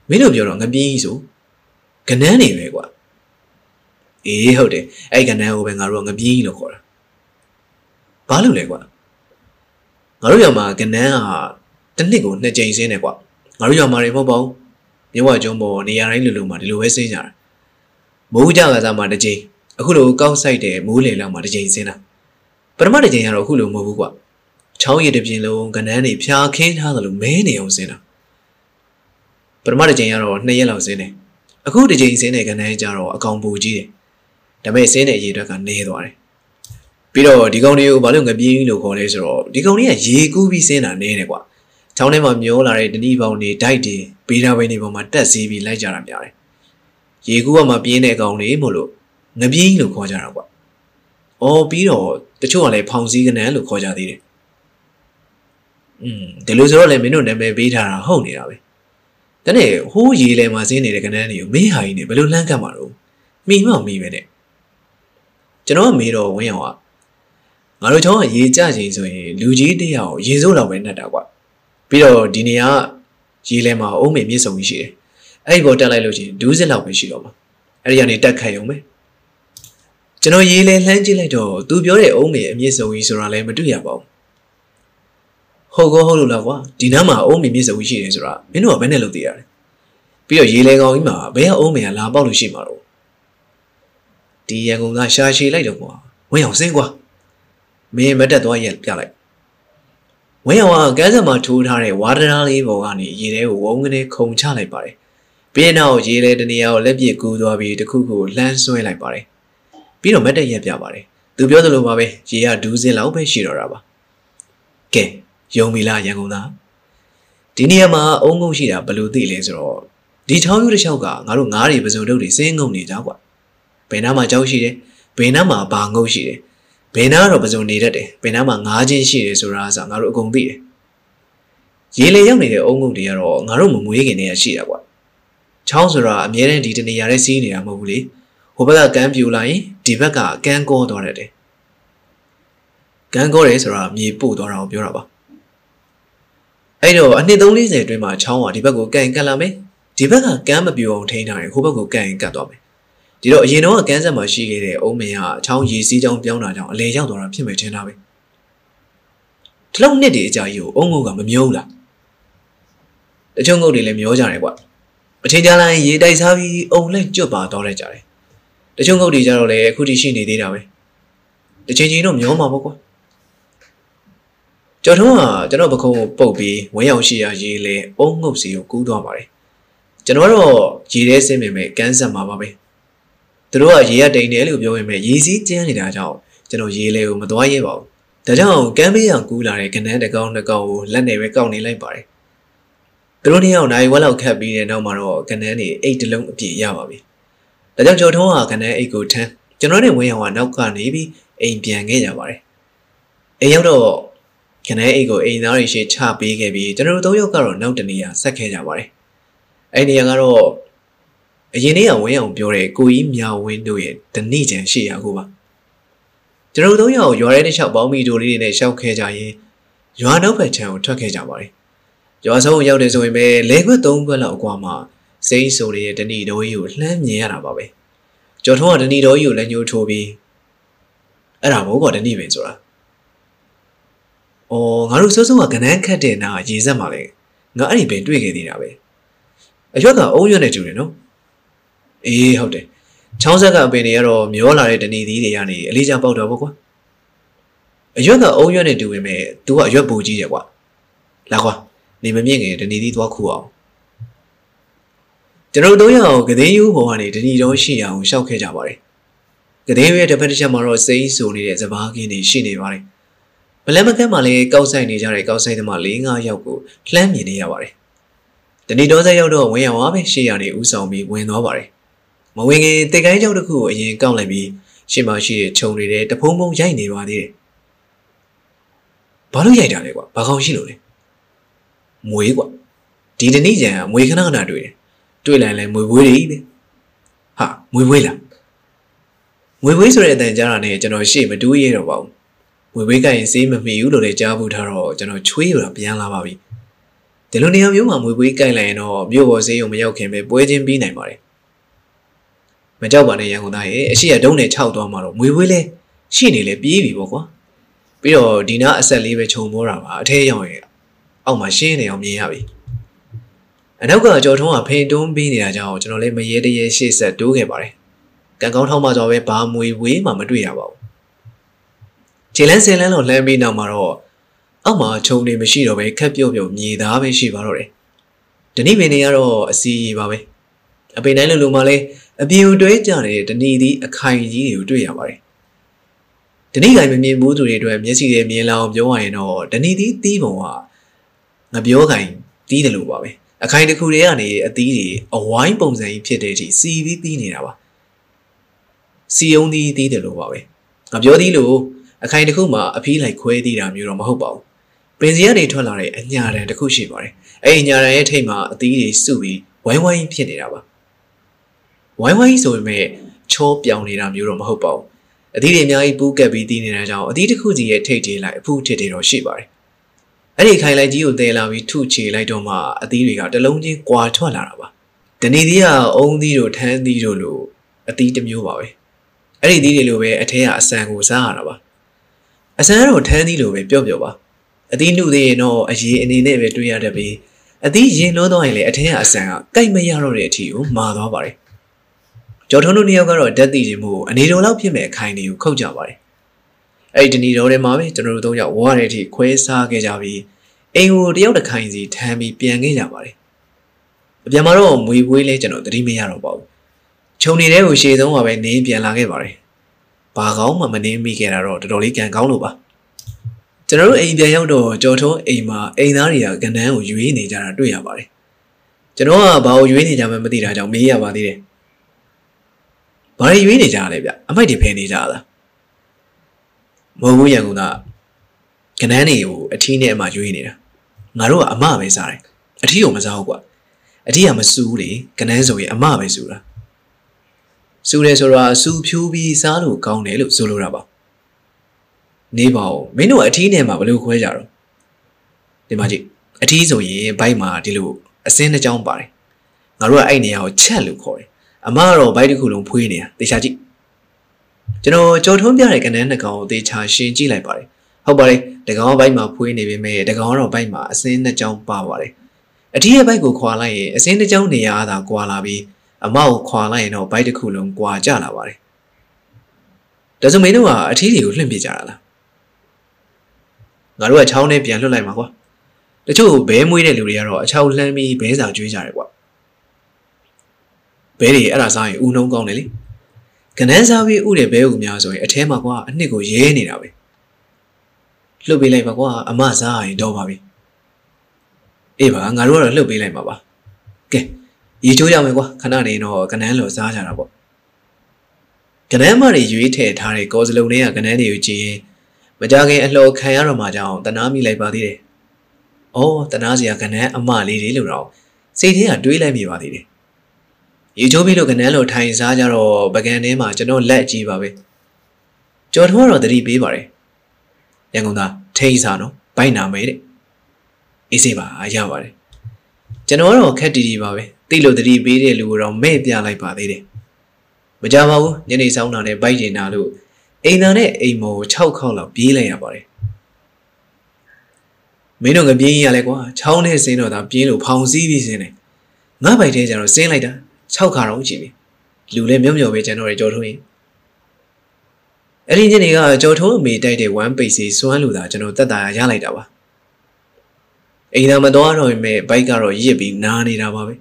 မင်းတို့ပြောတော့ငပြင်းကြီးဆိုကနန်းနေပဲကွာအေးဟုတ်တယ်အဲ့ကနန်းကိုပဲငါတို့ကငပြင်းကြီးလို့ခေါ်တာဘာလို့လဲကွာငါတို့ရောမှာကနန်းဟာတစ်နှစ်ကိုနှစ်ကြိမ်ဆင်းတယ်ကွာငါတို့ရောမှာတွေမဟုတ်ပါဘူးမြဝကျုံပေါ်နေရာတိုင်းလူလူမှာဒီလိုပဲဆင်းကြတာမိုးကြကစားမှာတစ်ကြိမ်အခုလိုကောက်ဆိုင်တဲ့မိုးလေလောက်မှာတစ်ကြိမ်ဆင်းတာ ပထမတစ်ကြိမ်ကတော့အခုလိုမဟုတ်ဘူးကွာချောင်းရည်တစ်ပြင်းလုံးကနန်းတွေဖျားခင်းထားသလိုမဲနေအောင်ဆင်းတာပထမတစ်ကြိမ်ကတော့2ရက်လောက်ဆင်းတယ်အခုတစ်ကြိမ်ဆင်းတဲ့ကနန်းကျတော့အကောင်ပူကြီးတယ်ဒါပေမဲ့ဆင်းတဲ့ရေတွက်ကနေသွားတယ်ပြီးတော့ဒီကောင်တွေကိုဘာလို့ငပြေးလို့ခေါ်လဲဆိုတော့ဒီကောင်တွေကရေကူးပြီးဆင်းတာနေတယ်ကွာချောင်းထဲမှာမျောလာတဲ့တဏီပေါင်းတွေဒိုက်တွေဘေးဓာဘိန်းတွေပေါ်မှာတက်စီးပြီးလိုက်ကြတာများတယ်ရေကူးကမှပြင်းတဲ့ကောင်တွေမို့လို့ငပြေးလို့ခေါ်ကြတာကွာ အော်ပြီးတော့တချို့ကလည်းဖောင်စည်းကနန်းလို့ခေါ်ကြသေးတယ်อืมဒီလိုဆိုတော့လည်းမင်းတို့နာမည်ပေးထားတာဟုတ်နေတာပဲတနေ့ဟိုးရေလဲမှာစင်းနေတဲ့ကနန်းတွေကိုမင်းဟာကြီးနေဘယ်လိုလှမ်းကတ်မှာတော့မိမမိပဲတဲ့ကျွန်တော်ကမေးတော့ဝင်းအောင်ကငါတို့ချောင်းကရေကြချိန်ဆိုရင်လူကြီးတယောက်ရေစိုးတော့ပဲနှက်တာကွာပြီးတော့ဒီနေရာရေလဲမှာအုံးမေမြင့်ဆုံကြီးရှိတယ်အဲ့ဒီပေါ်တက်လိုက်လို့ချင်းဒူးစစ်လောက်ပဲရှိတော့မှာအဲ့ဒီကနေတက်ခတ်ရုံပဲ ကျွန်တော်ရေးလဲလှမ်းကြည့်လိုက်တော့သူပြောတဲ့အုံးမေအမြင့်ဆုံးကြီးဆိုတာလည်းမတွေ့ရပါဘူးဟုတ်ကောဟုတ်လို့လားကွာဒီနားမှာအုံးမေမြင့်ဆုံးကြီးရှိတယ်ဆိုတာမင်းတို့ကဘယ်နဲ့လုပ်သိရလဲပြီးတော့ရေးလဲကောင်ကြီးမှာဘယ်ကအုံးမေကလာပေါက်လို့ရှိမှာတော့ဒီရန်ကုန်ကရှာရှည်လိုက်တော့ကွာဝင်းအောင်စင်းကွာမင်းမတက်သွားရက်ပြလိုက်ဝင်းအောင်ကကန်းစံမှာထိုးထားတဲ့ဝါဒနာလေးပေါ်ကနေရေထဲကိုဝုန်းကနေခုံချလိုက်ပါတယ်ပြီးနောက်ရေလဲတနေရာကိုလက်ပြကူးသွားပြီးတခုခုလှမ်းဆွဲလိုက်ပါတယ် ပြီးတော့မတ်တက်ရက်ပြပါတယ်သူပြောသလိုပါပဲရေကဒူးစင်းလောက်ပဲရှိတော့တာပါကဲယုံပြီလားရန်ကုန်သားဒီနေရာမှာအုံငုံရှိတာဘယ်လိုသိလဲဆိုတော့ဒီချောင်းရိုးတစ်လျှောက်ကငါတို့ငားတွေပစုံတုပ်တွေစင်းငုံနေကြကွာဘယ်နားမှာကြောက်ရှိတယ်ဘယ်နားမှာဘာငုံရှိတယ်ဘယ်နားတော့ပစုံနေတတ်တယ်ဘယ်နားမှာငားချင်းရှိတယ်ဆိုတာကငါတို့အကုန်သိတယ်ရေလေရောက်နေတဲ့အုံငုံတွေကတော့ငါတို့မမွေးခင်တည်းကရှိတာကွာချောင်းဆိုတာအမြဲတမ်းဒီတနေရာနဲ့စီးနေတာမဟုတ်ဘူးလေ ဟိုဘက်ကကမ်းပြူလိုက်ရင်ဒီဘက်ကကမ်းကောသွားတတ်တယ်ကမ်းကောတယ်ဆိုတာမြေပို့သွားတာကိုပြောတာပါအဲ့တော့အနှစ်340အတွင်းမှာချောင်းကဒီဘက်ကိုကန်ကတ်လာမယ်ဒီဘက်ကကမ်းမပြူအောင်ထိန်းထားရင်ဟိုဘက်ကိုကန်ကတ်သွားမယ်ဒီတော့အရင်တော့ကန်းဆက်မှာရှိခဲ့တဲ့အုံးမင်းကချောင်းရီစီးချောင်းပြောင်းတာကြောင့်အလဲရောက်သွားတာဖြစ်မယ်ထင်တာပဲဒီလောက်နှစ်တည်းအကြာကြီးကိုအုံးငုံကမမျောဘူးလားတချို့ငုတ်တွေလည်းမျောကြတယ်ကွာအချိန်ကြာလိုက်ရေတိုက်စားပြီးအုံလက်ကျွတ်ပါတော့လိုက်ကြတယ် တချို့ငုတ်တွေကြတော့လည်းအခုထိရှိနေသေးတာပဲတစ်ချိန်ချိန်တော့မျောမှာပေါ့ကွာကျော်ထုံးကကျွန်တော်ပခုံးကိုပုတ်ပြီးဝင်းရောက်ရှိရာရေလေအုံငုတ်စီကိုကူးသွားပါတယ်ကျွန်တော်ကတော့ရေထဲဆင်းမိမယ်ကန်းဆက်မှာပါပဲသူတို့ကရေရတိန်တယ်လို့ပြောပေမဲ့ရေစည်းကျန်းနေတာကြောင့်ကျွန်တော်ရေလေကိုမသွားရဲပါဘူးဒါကြောင့်ကမ်းဘေးအောင်ကူးလာတဲ့ကနန်းတကောင်တကောင်ကိုလက်နဲ့ပဲကောက်နေလိုက်ပါတယ်သူတို့နှစ်ယောက်နိုင်ဝက်လောက်ခတ်ပြီးတဲ့နောက်မှာတော့ကနန်းနေအိတ်တလုံးအပြည့်ရပါပြီ ဒါကြောင့်ကျော်ထုံးကကနန်းအိတ်ကိုထမ်းကျွန်တော်နဲ့ဝင်းရောင်ကနောက်ကနေပြီးအိမ်ပြန်ခဲ့ကြပါတယ်အိမ်ရောက်တော့ကနန်းအိတ်ကိုအိမ်သားတွေရှေ့ချပေးခဲ့ပြီးကျွန်တော်တို့သုံးယောက်ကတော့နောက်တနေရာဆက်ခဲ့ကြပါတယ်အဲ့နေရာကတော့အရင်နေ့ကဝင်းအောင်ပြောတဲ့ကိုကြီးမြဝင်းတို့ရဲ့ဓနိကျန်ရှိရာကိုပါကျွန်တော်တို့ရောရွာထဲတစ်လျှောက်ပေါင်းမီတို့လေးတွေနဲ့ရှောက်ခဲကြရင်ရွာနောက်ဘက်ခြမ်းကိုထွက်ခဲ့ကြပါတယ်ရွာဆုံးရောက်တယ်ဆိုရင်ပဲလေခွက်၃ခွက်လောက်အကွာမှာ စိမ့်ဆိုတဲ့ဓနိတော်ကြီးကိုလှမ်းမြင်ရတာပါပဲကျော်ထုံးကဓနိတော်ကြီးကိုလက်ညှိုးထိုးပြီးအဲ့ဒါဘောကဓနိပဲဆိုတာအော်ငါတို့စိုးစိုးကကနန်းခတ်တဲ့နာရေဆက်မှာလေငါအဲ့ဒီပင်တွေ့ခဲ့သေးတာပဲအရွက်ကအုံးရွက်နဲ့တူတယ်နော်အေးဟုတ်တယ်ချောင်းဆက်ကအပင်တွေကတော့မျောလာတဲ့တဏီသီးတွေကနေအလေးချပေါက်တော့ဗောကွာအရွက်ကအုံရွက်နဲ့တူပေမဲ့ तू ကအရွက်ပူကြီးတယ်ကွာလာကွာနေမမြင့်ငယ်တဏီသီးသွားခူအောင် ကျွန်တော်တို့ရအောင်ကသိန်းယူဘောကနေတဏီတော်ရှိအောင်ရှောက်ခဲ့ကြပါတယ်ကတဲ့ရဲ့တစ်ဖက်တစ်ချက်မှာတော့စိမ့်ဆူနေတဲ့စပားကင်းတွေရှိနေပါတယ်မလန်မကတ်မှာလည်းကောက်ဆိုင်နေကြတဲ့ကောက်ဆိုင်သမား၄၅ယောက်ကိုလှမ်းမြင်နေရပါတယ်တဏီတော်ဆက်ရောက်တော့ဝင်ရောက်သွားပဲရှေ့ရနေဥဆောင်ပြီးဝင်သွားပါတယ်မဝင်ခင်တေကိုင်းကြောက်တစ်ခုကိုအရင်ကောက်လိုက်ပြီးရှေ့မှာရှိတဲ့ခြုံတွေတဖုံဖုံရိုက်နေပါသေးတယ်ဘာလို့ရိုက်တာလဲကွာဘာကောင်းရှိလို့လဲမွေးကွာဒီတနေ့ကျန်မွေးခဏခဏတွေ့တယ် တွေ့လိုက်လဲမွေးဘွေးတွေပဲဟာမွေးဘွေးလားမွေးဘွေးဆိုတဲ့အတန်ကြားတာနဲ့ကျွန်တော်ရှေ့မတူးရတော့ပါဘူးမွေးဘွေးကရင်စေးမမီဘူးလို့လည်းကြားဖို့ထားတော့ကျွန်တော်ချွေးရတာပြန်လာပါပြီဒီလိုနေရာမျိုးမှာမွေးဘွေးကြိုက်လိုက်ရင်တော့မြို့ပေါ်ဈေးရုံမရောက်ခင်ပဲပွဲချင်းပြီးနိုင်ပါတယ်မကြောက်ပါနဲ့ရန်ကုန်သားရဲ့အရှိရဒုံးနဲ့ခြောက်သွားမှာတော့မွေးဘွေးလဲရှိနေလဲပြေးပြီပေါ့ကွာပြီးတော့ဒီနာအဆက်လေးပဲခြုံမောတာပါအထဲရောက်ရင်အောက်မှာရှင်းနေအောင်မြင်ရပြီ အနောက်ကကြော်ထုံးကဖိန်တွန်းပြီးနေတာကြောင့်ကျွန်တော်လည်းမရဲတရဲရှေ့ဆက်တိုးခဲ့ပါတယ်ကံကောင်းထောင်းမှကြောပဲဘာမွေဝေးမှမတွေ့ရပါဘူးခြေလန်းဆယ်လန်းလောက်လှမ်းပြီးနောက်မှာတော့အောက်မှာခြုံနေမရှိတော့ပဲခက်ပြုတ်ပြုတ်မြေသားပဲရှိပါတော့တယ်။တနည်းပင်တွေကတော့အစီရီပါပဲ။အပိန်တိုင်းလိုလိုမှလည်းအပြေတွဲကြတဲ့တနည်းသည့်အခိုင်ကြီးတွေကိုတွေ့ရပါတယ်။တနည်းကမမြင်ဘူးသူတွေအတွက်မျက်စိတွေမြင်လာအောင်ပြောရရင်တော့တနည်းသည့်တီးပုံကငပြောကင်တီးတယ်လို့ပါပဲ။ အခိုင်တစ်ခုတည်းကနေအသီးတွေအဝိုင်းပုံစံကြီးဖြစ်တဲ့အထိစီပြီးတီးနေတာပါ။စီယုံသီးတီးတယ်လို့ပါပဲ။ငပြောသီးလို့အခိုင်တစ်ခုမှာအဖီးလိုက်ခွဲသီးတာမျိုးတော့မဟုတ်ပါဘူးပင်စရတွေထွက်လာတဲ့အညာတန်တစ်ခုရှိပါတယ်အဲ့ဒီညာတန်ရဲ့ထိတ်မှာအသီးတွေစုပြီးဝိုင်းဝိုင်းဖြစ်နေတာပါဝိုင်းဝိုင်းဆိုပေမဲ့ချောပြောင်နေတာမျိုးတော့မဟုတ်ပါဘူးအသီးတွေအများကြီးပူးကပ်ပြီးတီးနေတာကြောင့်အသီးတစ်ခုစီရဲ့ထိတ်တွေလိုက်အဖုထစ်တွေတော့ရှိပါတယ် အဲ့ဒီခိုင်လိုက်ကြီးကိုတဲလာပြီးထုချေလိုက်တော့မှအသီးတွေကတလုံးချင်းကွာထွက်လာတာပါတဏီသီးကအုံသီးတို့ထန်းသီးတို့လိုအသီးတစ်မျိုးပါပဲအဲ့ဒီသီးတွေလိုပဲအထဲကအဆန်ကိုစားရတာပါအဆန်ကတော့ထန်းသီးလိုပဲပြော့ပြော့ပါအသီးနှုတ်သေးရင်တော့အရေးအနေနဲ့ပဲတွေးရတတ်ပြီးအသီးရင်လွှမ်းသွားရင်လည်းအထင်းကအဆန်ကကြိုက်မရတော့တဲ့အထီကိုမာသွားပါတယ်ကျော်ထုံးတို့နှစ်ယောက်ကတော့ဓာတ်တည်ခြင်းမို့အနေတော်လောက်ဖြစ်မဲ့အခိုင်တွေကိုခုတ်ကြပါတယ် အဲ့ဒီတဏီတော်ထဲမှာပဲကျွန်တော်တို့သုံးယောက်ဝါတဲ့အထိခွဲစားခဲ့ကြပြီးအိမ်ကိုတယောက်တစ်ခိုင်စီထမ်းပြီးပြန်ခဲ့ကြပါတယ်အပြန်မှာတော့မွေပွေးလဲကျွန်တော်သတိမရတော့ပါဘူးခြုံနေတဲ့ကိုရှေ့ဆုံးမှာပဲနင်းပြန်လာခဲ့ပါတယ်ဘာကောင်းမှမနင်းမိခဲ့တာတော့တော်တော်လေးကံကောင်းလို့ပါကျွန်တော်တို့အိမ်ပြန်ရောက်တော့ကြော်ထုံးအိမ်မှာအိမ်သားတွေကကနန်းကိုရွေးနေကြတာတွေ့ရပါတယ်ကျွန်တော်ကဘာကိုရွေးနေကြမှမသိတာကြောင့်မေးရပါသေးတယ်ဘာတွေရွေးနေကြရလဲဗျအမိုက်တွေဖယ်နေကြလား မဟုတ်ဘူးရန်ကုန်ကကနန်းတွေကိုအထီးနဲ့အမှရွေးနေတာငါတို့ကအမပဲစားတယ်အထီးကိုမစားဘူးကွာအထီးကမစူးလေကနန်းဆိုရင်အမပဲစူးတာစူးတယ်ဆိုတာစူဖြူပြီးစားလို့ကောင်းတယ်လို့ဆိုလိုတာပါနေပါဦးမင်းတို့အထီးနဲ့မှာဘယ်လိုခွဲကြတော့ဒီမှာကြည့်အထီးဆိုရင်ဘိုက်မှာဒီလိုအစင်းတစ်ကြောင်းပါတယ်ငါတို့ကအဲ့နေရာကိုချက်လို့ခေါ်တယ်အမကတော့ဘိုက်တစ်ခုလုံးဖွေးနေတာတေချာကြည့် ကျွန်တော်ကြော်ထုံးပြတဲ့ကနန်းနှစ်ကောင်ကိုတေချာရှင်းကြည့်လိုက်ပါတယ်ဟုတ်ပါတယ်တကောင်ဘိုက်မှာဖွေးနေပေမဲ့တကောင်တော့ဘိုက်မှာအစင်းနှစ်ကြောင်းပါပါတယ်အထီးရဲ့ဘိုက်ကိုခွာလိုက်ရင်အစင်းတစ်ကြောင်းနေရာသာကွာလာပြီးအမကိုခွာလိုက်ရင်တော့ဘိုက်တစ်ခုလုံးကွာကျလာပါတယ်ဒါဆိုမင်းတို့ကအထီးတွေကိုလွှင့်ပြကြတာလားငါတို့ကချောင်းနဲ့ပြန်လွတ်လိုက်မှာကွာတချို့ဘဲမွေးတဲ့လူတွေကတော့အချောက်လှမ်းပြီးဘဲစာကျွေးကြတယ်ကွာဘဲတွေအဲ့ဒါစားရင်ဥနှုံးကောင်းတယ်လေ ကနန်းစားပြီးဥတဲ့ဘဲဥများဆိုရင်အထဲမှာကွာအနှစ်ကိုရဲနေတာပဲလှုပ်ပေးလိုက်ပါကွာအမစားရင်တော့ပါပြီအေးပါငါတို့ကတော့လှုပ်ပေးလိုက်ပါပါကဲရေချိုးရမယ်ကွာခဏနေတော့ကနန်းလော်စားကြတာပေါ့ကနန်းမတွေရွေးထည့်ထားတဲ့ကောစလုံးတွေကကနန်းတွေကိုကြည့်ရင်မကြခင်အလှော်ခံရတော့မှကြောင့်တနာမိလိုက်ပါသေးတယ်။အော်တနာစရာကနန်းအမလေးတွေလို့တော့စိတ်ထဲကတွေးလိုက်မိပါသေးတယ်။ ရေချိုးပြီးလို့ကနန်းလိုထိုင်စားကြတော့ပကံထဲမှာကျွန်တော်လက်ကြည့်ပါပဲ။ကြော်ထွန်းတော့တတိပေးပါတယ်။ရန်ကုန်သားထိန်စားနော်ဘိုက်နာမယ်တဲ့။အေးစေးပါရပါတယ်။ကျွန်တော်ကတော့ခက်တီတီပါပဲ။တိလို့တတိပေးတဲ့လူကိုတော့မဲ့ပြလိုက်ပါသေးတယ်။မကြပါဘူးညနေဆောင်တာနဲ့ဘိုက်ကျင်တာလို့အိမ်သာနဲ့အိမ်မော6ခေါက်လောက်ပြေးလိုက်ရပါတယ်မင်းတို့ငပြေးရင်ရလဲကွာချောင်းနဲ့ဆင်းတော့သာပြေးလို့ဖောင်စည်းပြီးဆင်းတယ်ငါ့ဘိုက်ထဲကျတော့ဆင်းလိုက်တာ 6ခါတော့ကြည့်ပြီလူလည်းမြုံမြုံပဲကျန်တော့ရကြော်ထုံးရင်အဲ့ဒီညနေကကြော်ထုံးအမေတိုက်တဲ့ဝမ်းပိတ်စီစွမ်းလူသာကျွန်တော်တက်တာရလိုက်တာပါအိမ်သာမတော်တော့ရင်ဘိုက်ကတော့ရစ်ပြီးနားနေတာပါပဲ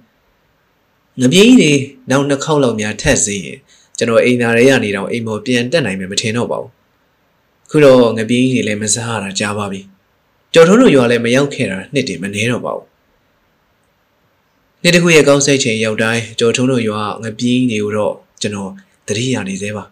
ငပြေးကြီးတွေနောက်နှစ်ခေါက်လောက်များထက်စေရင်ကျွန်တော်အိမ်သားတွေကနေတော့အိမ်ပေါ်ပြန်တက်နိုင်မယ်မထင်တော့ပါဘူးခုတော့ငပီးတွေလည်းမစားရတာကြားပါပြီကျော်ထုံးတို့ရွာလည်းမရောက်ခဲ့တာနှစ်တည်းမနေတော့ပါဘူး နေ့တစ်ခုရဲ့ကောင်းစိတ်ချိန်ရောက်တိုင်းကျော်ထုံးတို့ရွာငပီးတွေကိုတော့ကျွန်တော်သတိရနေသေးပါ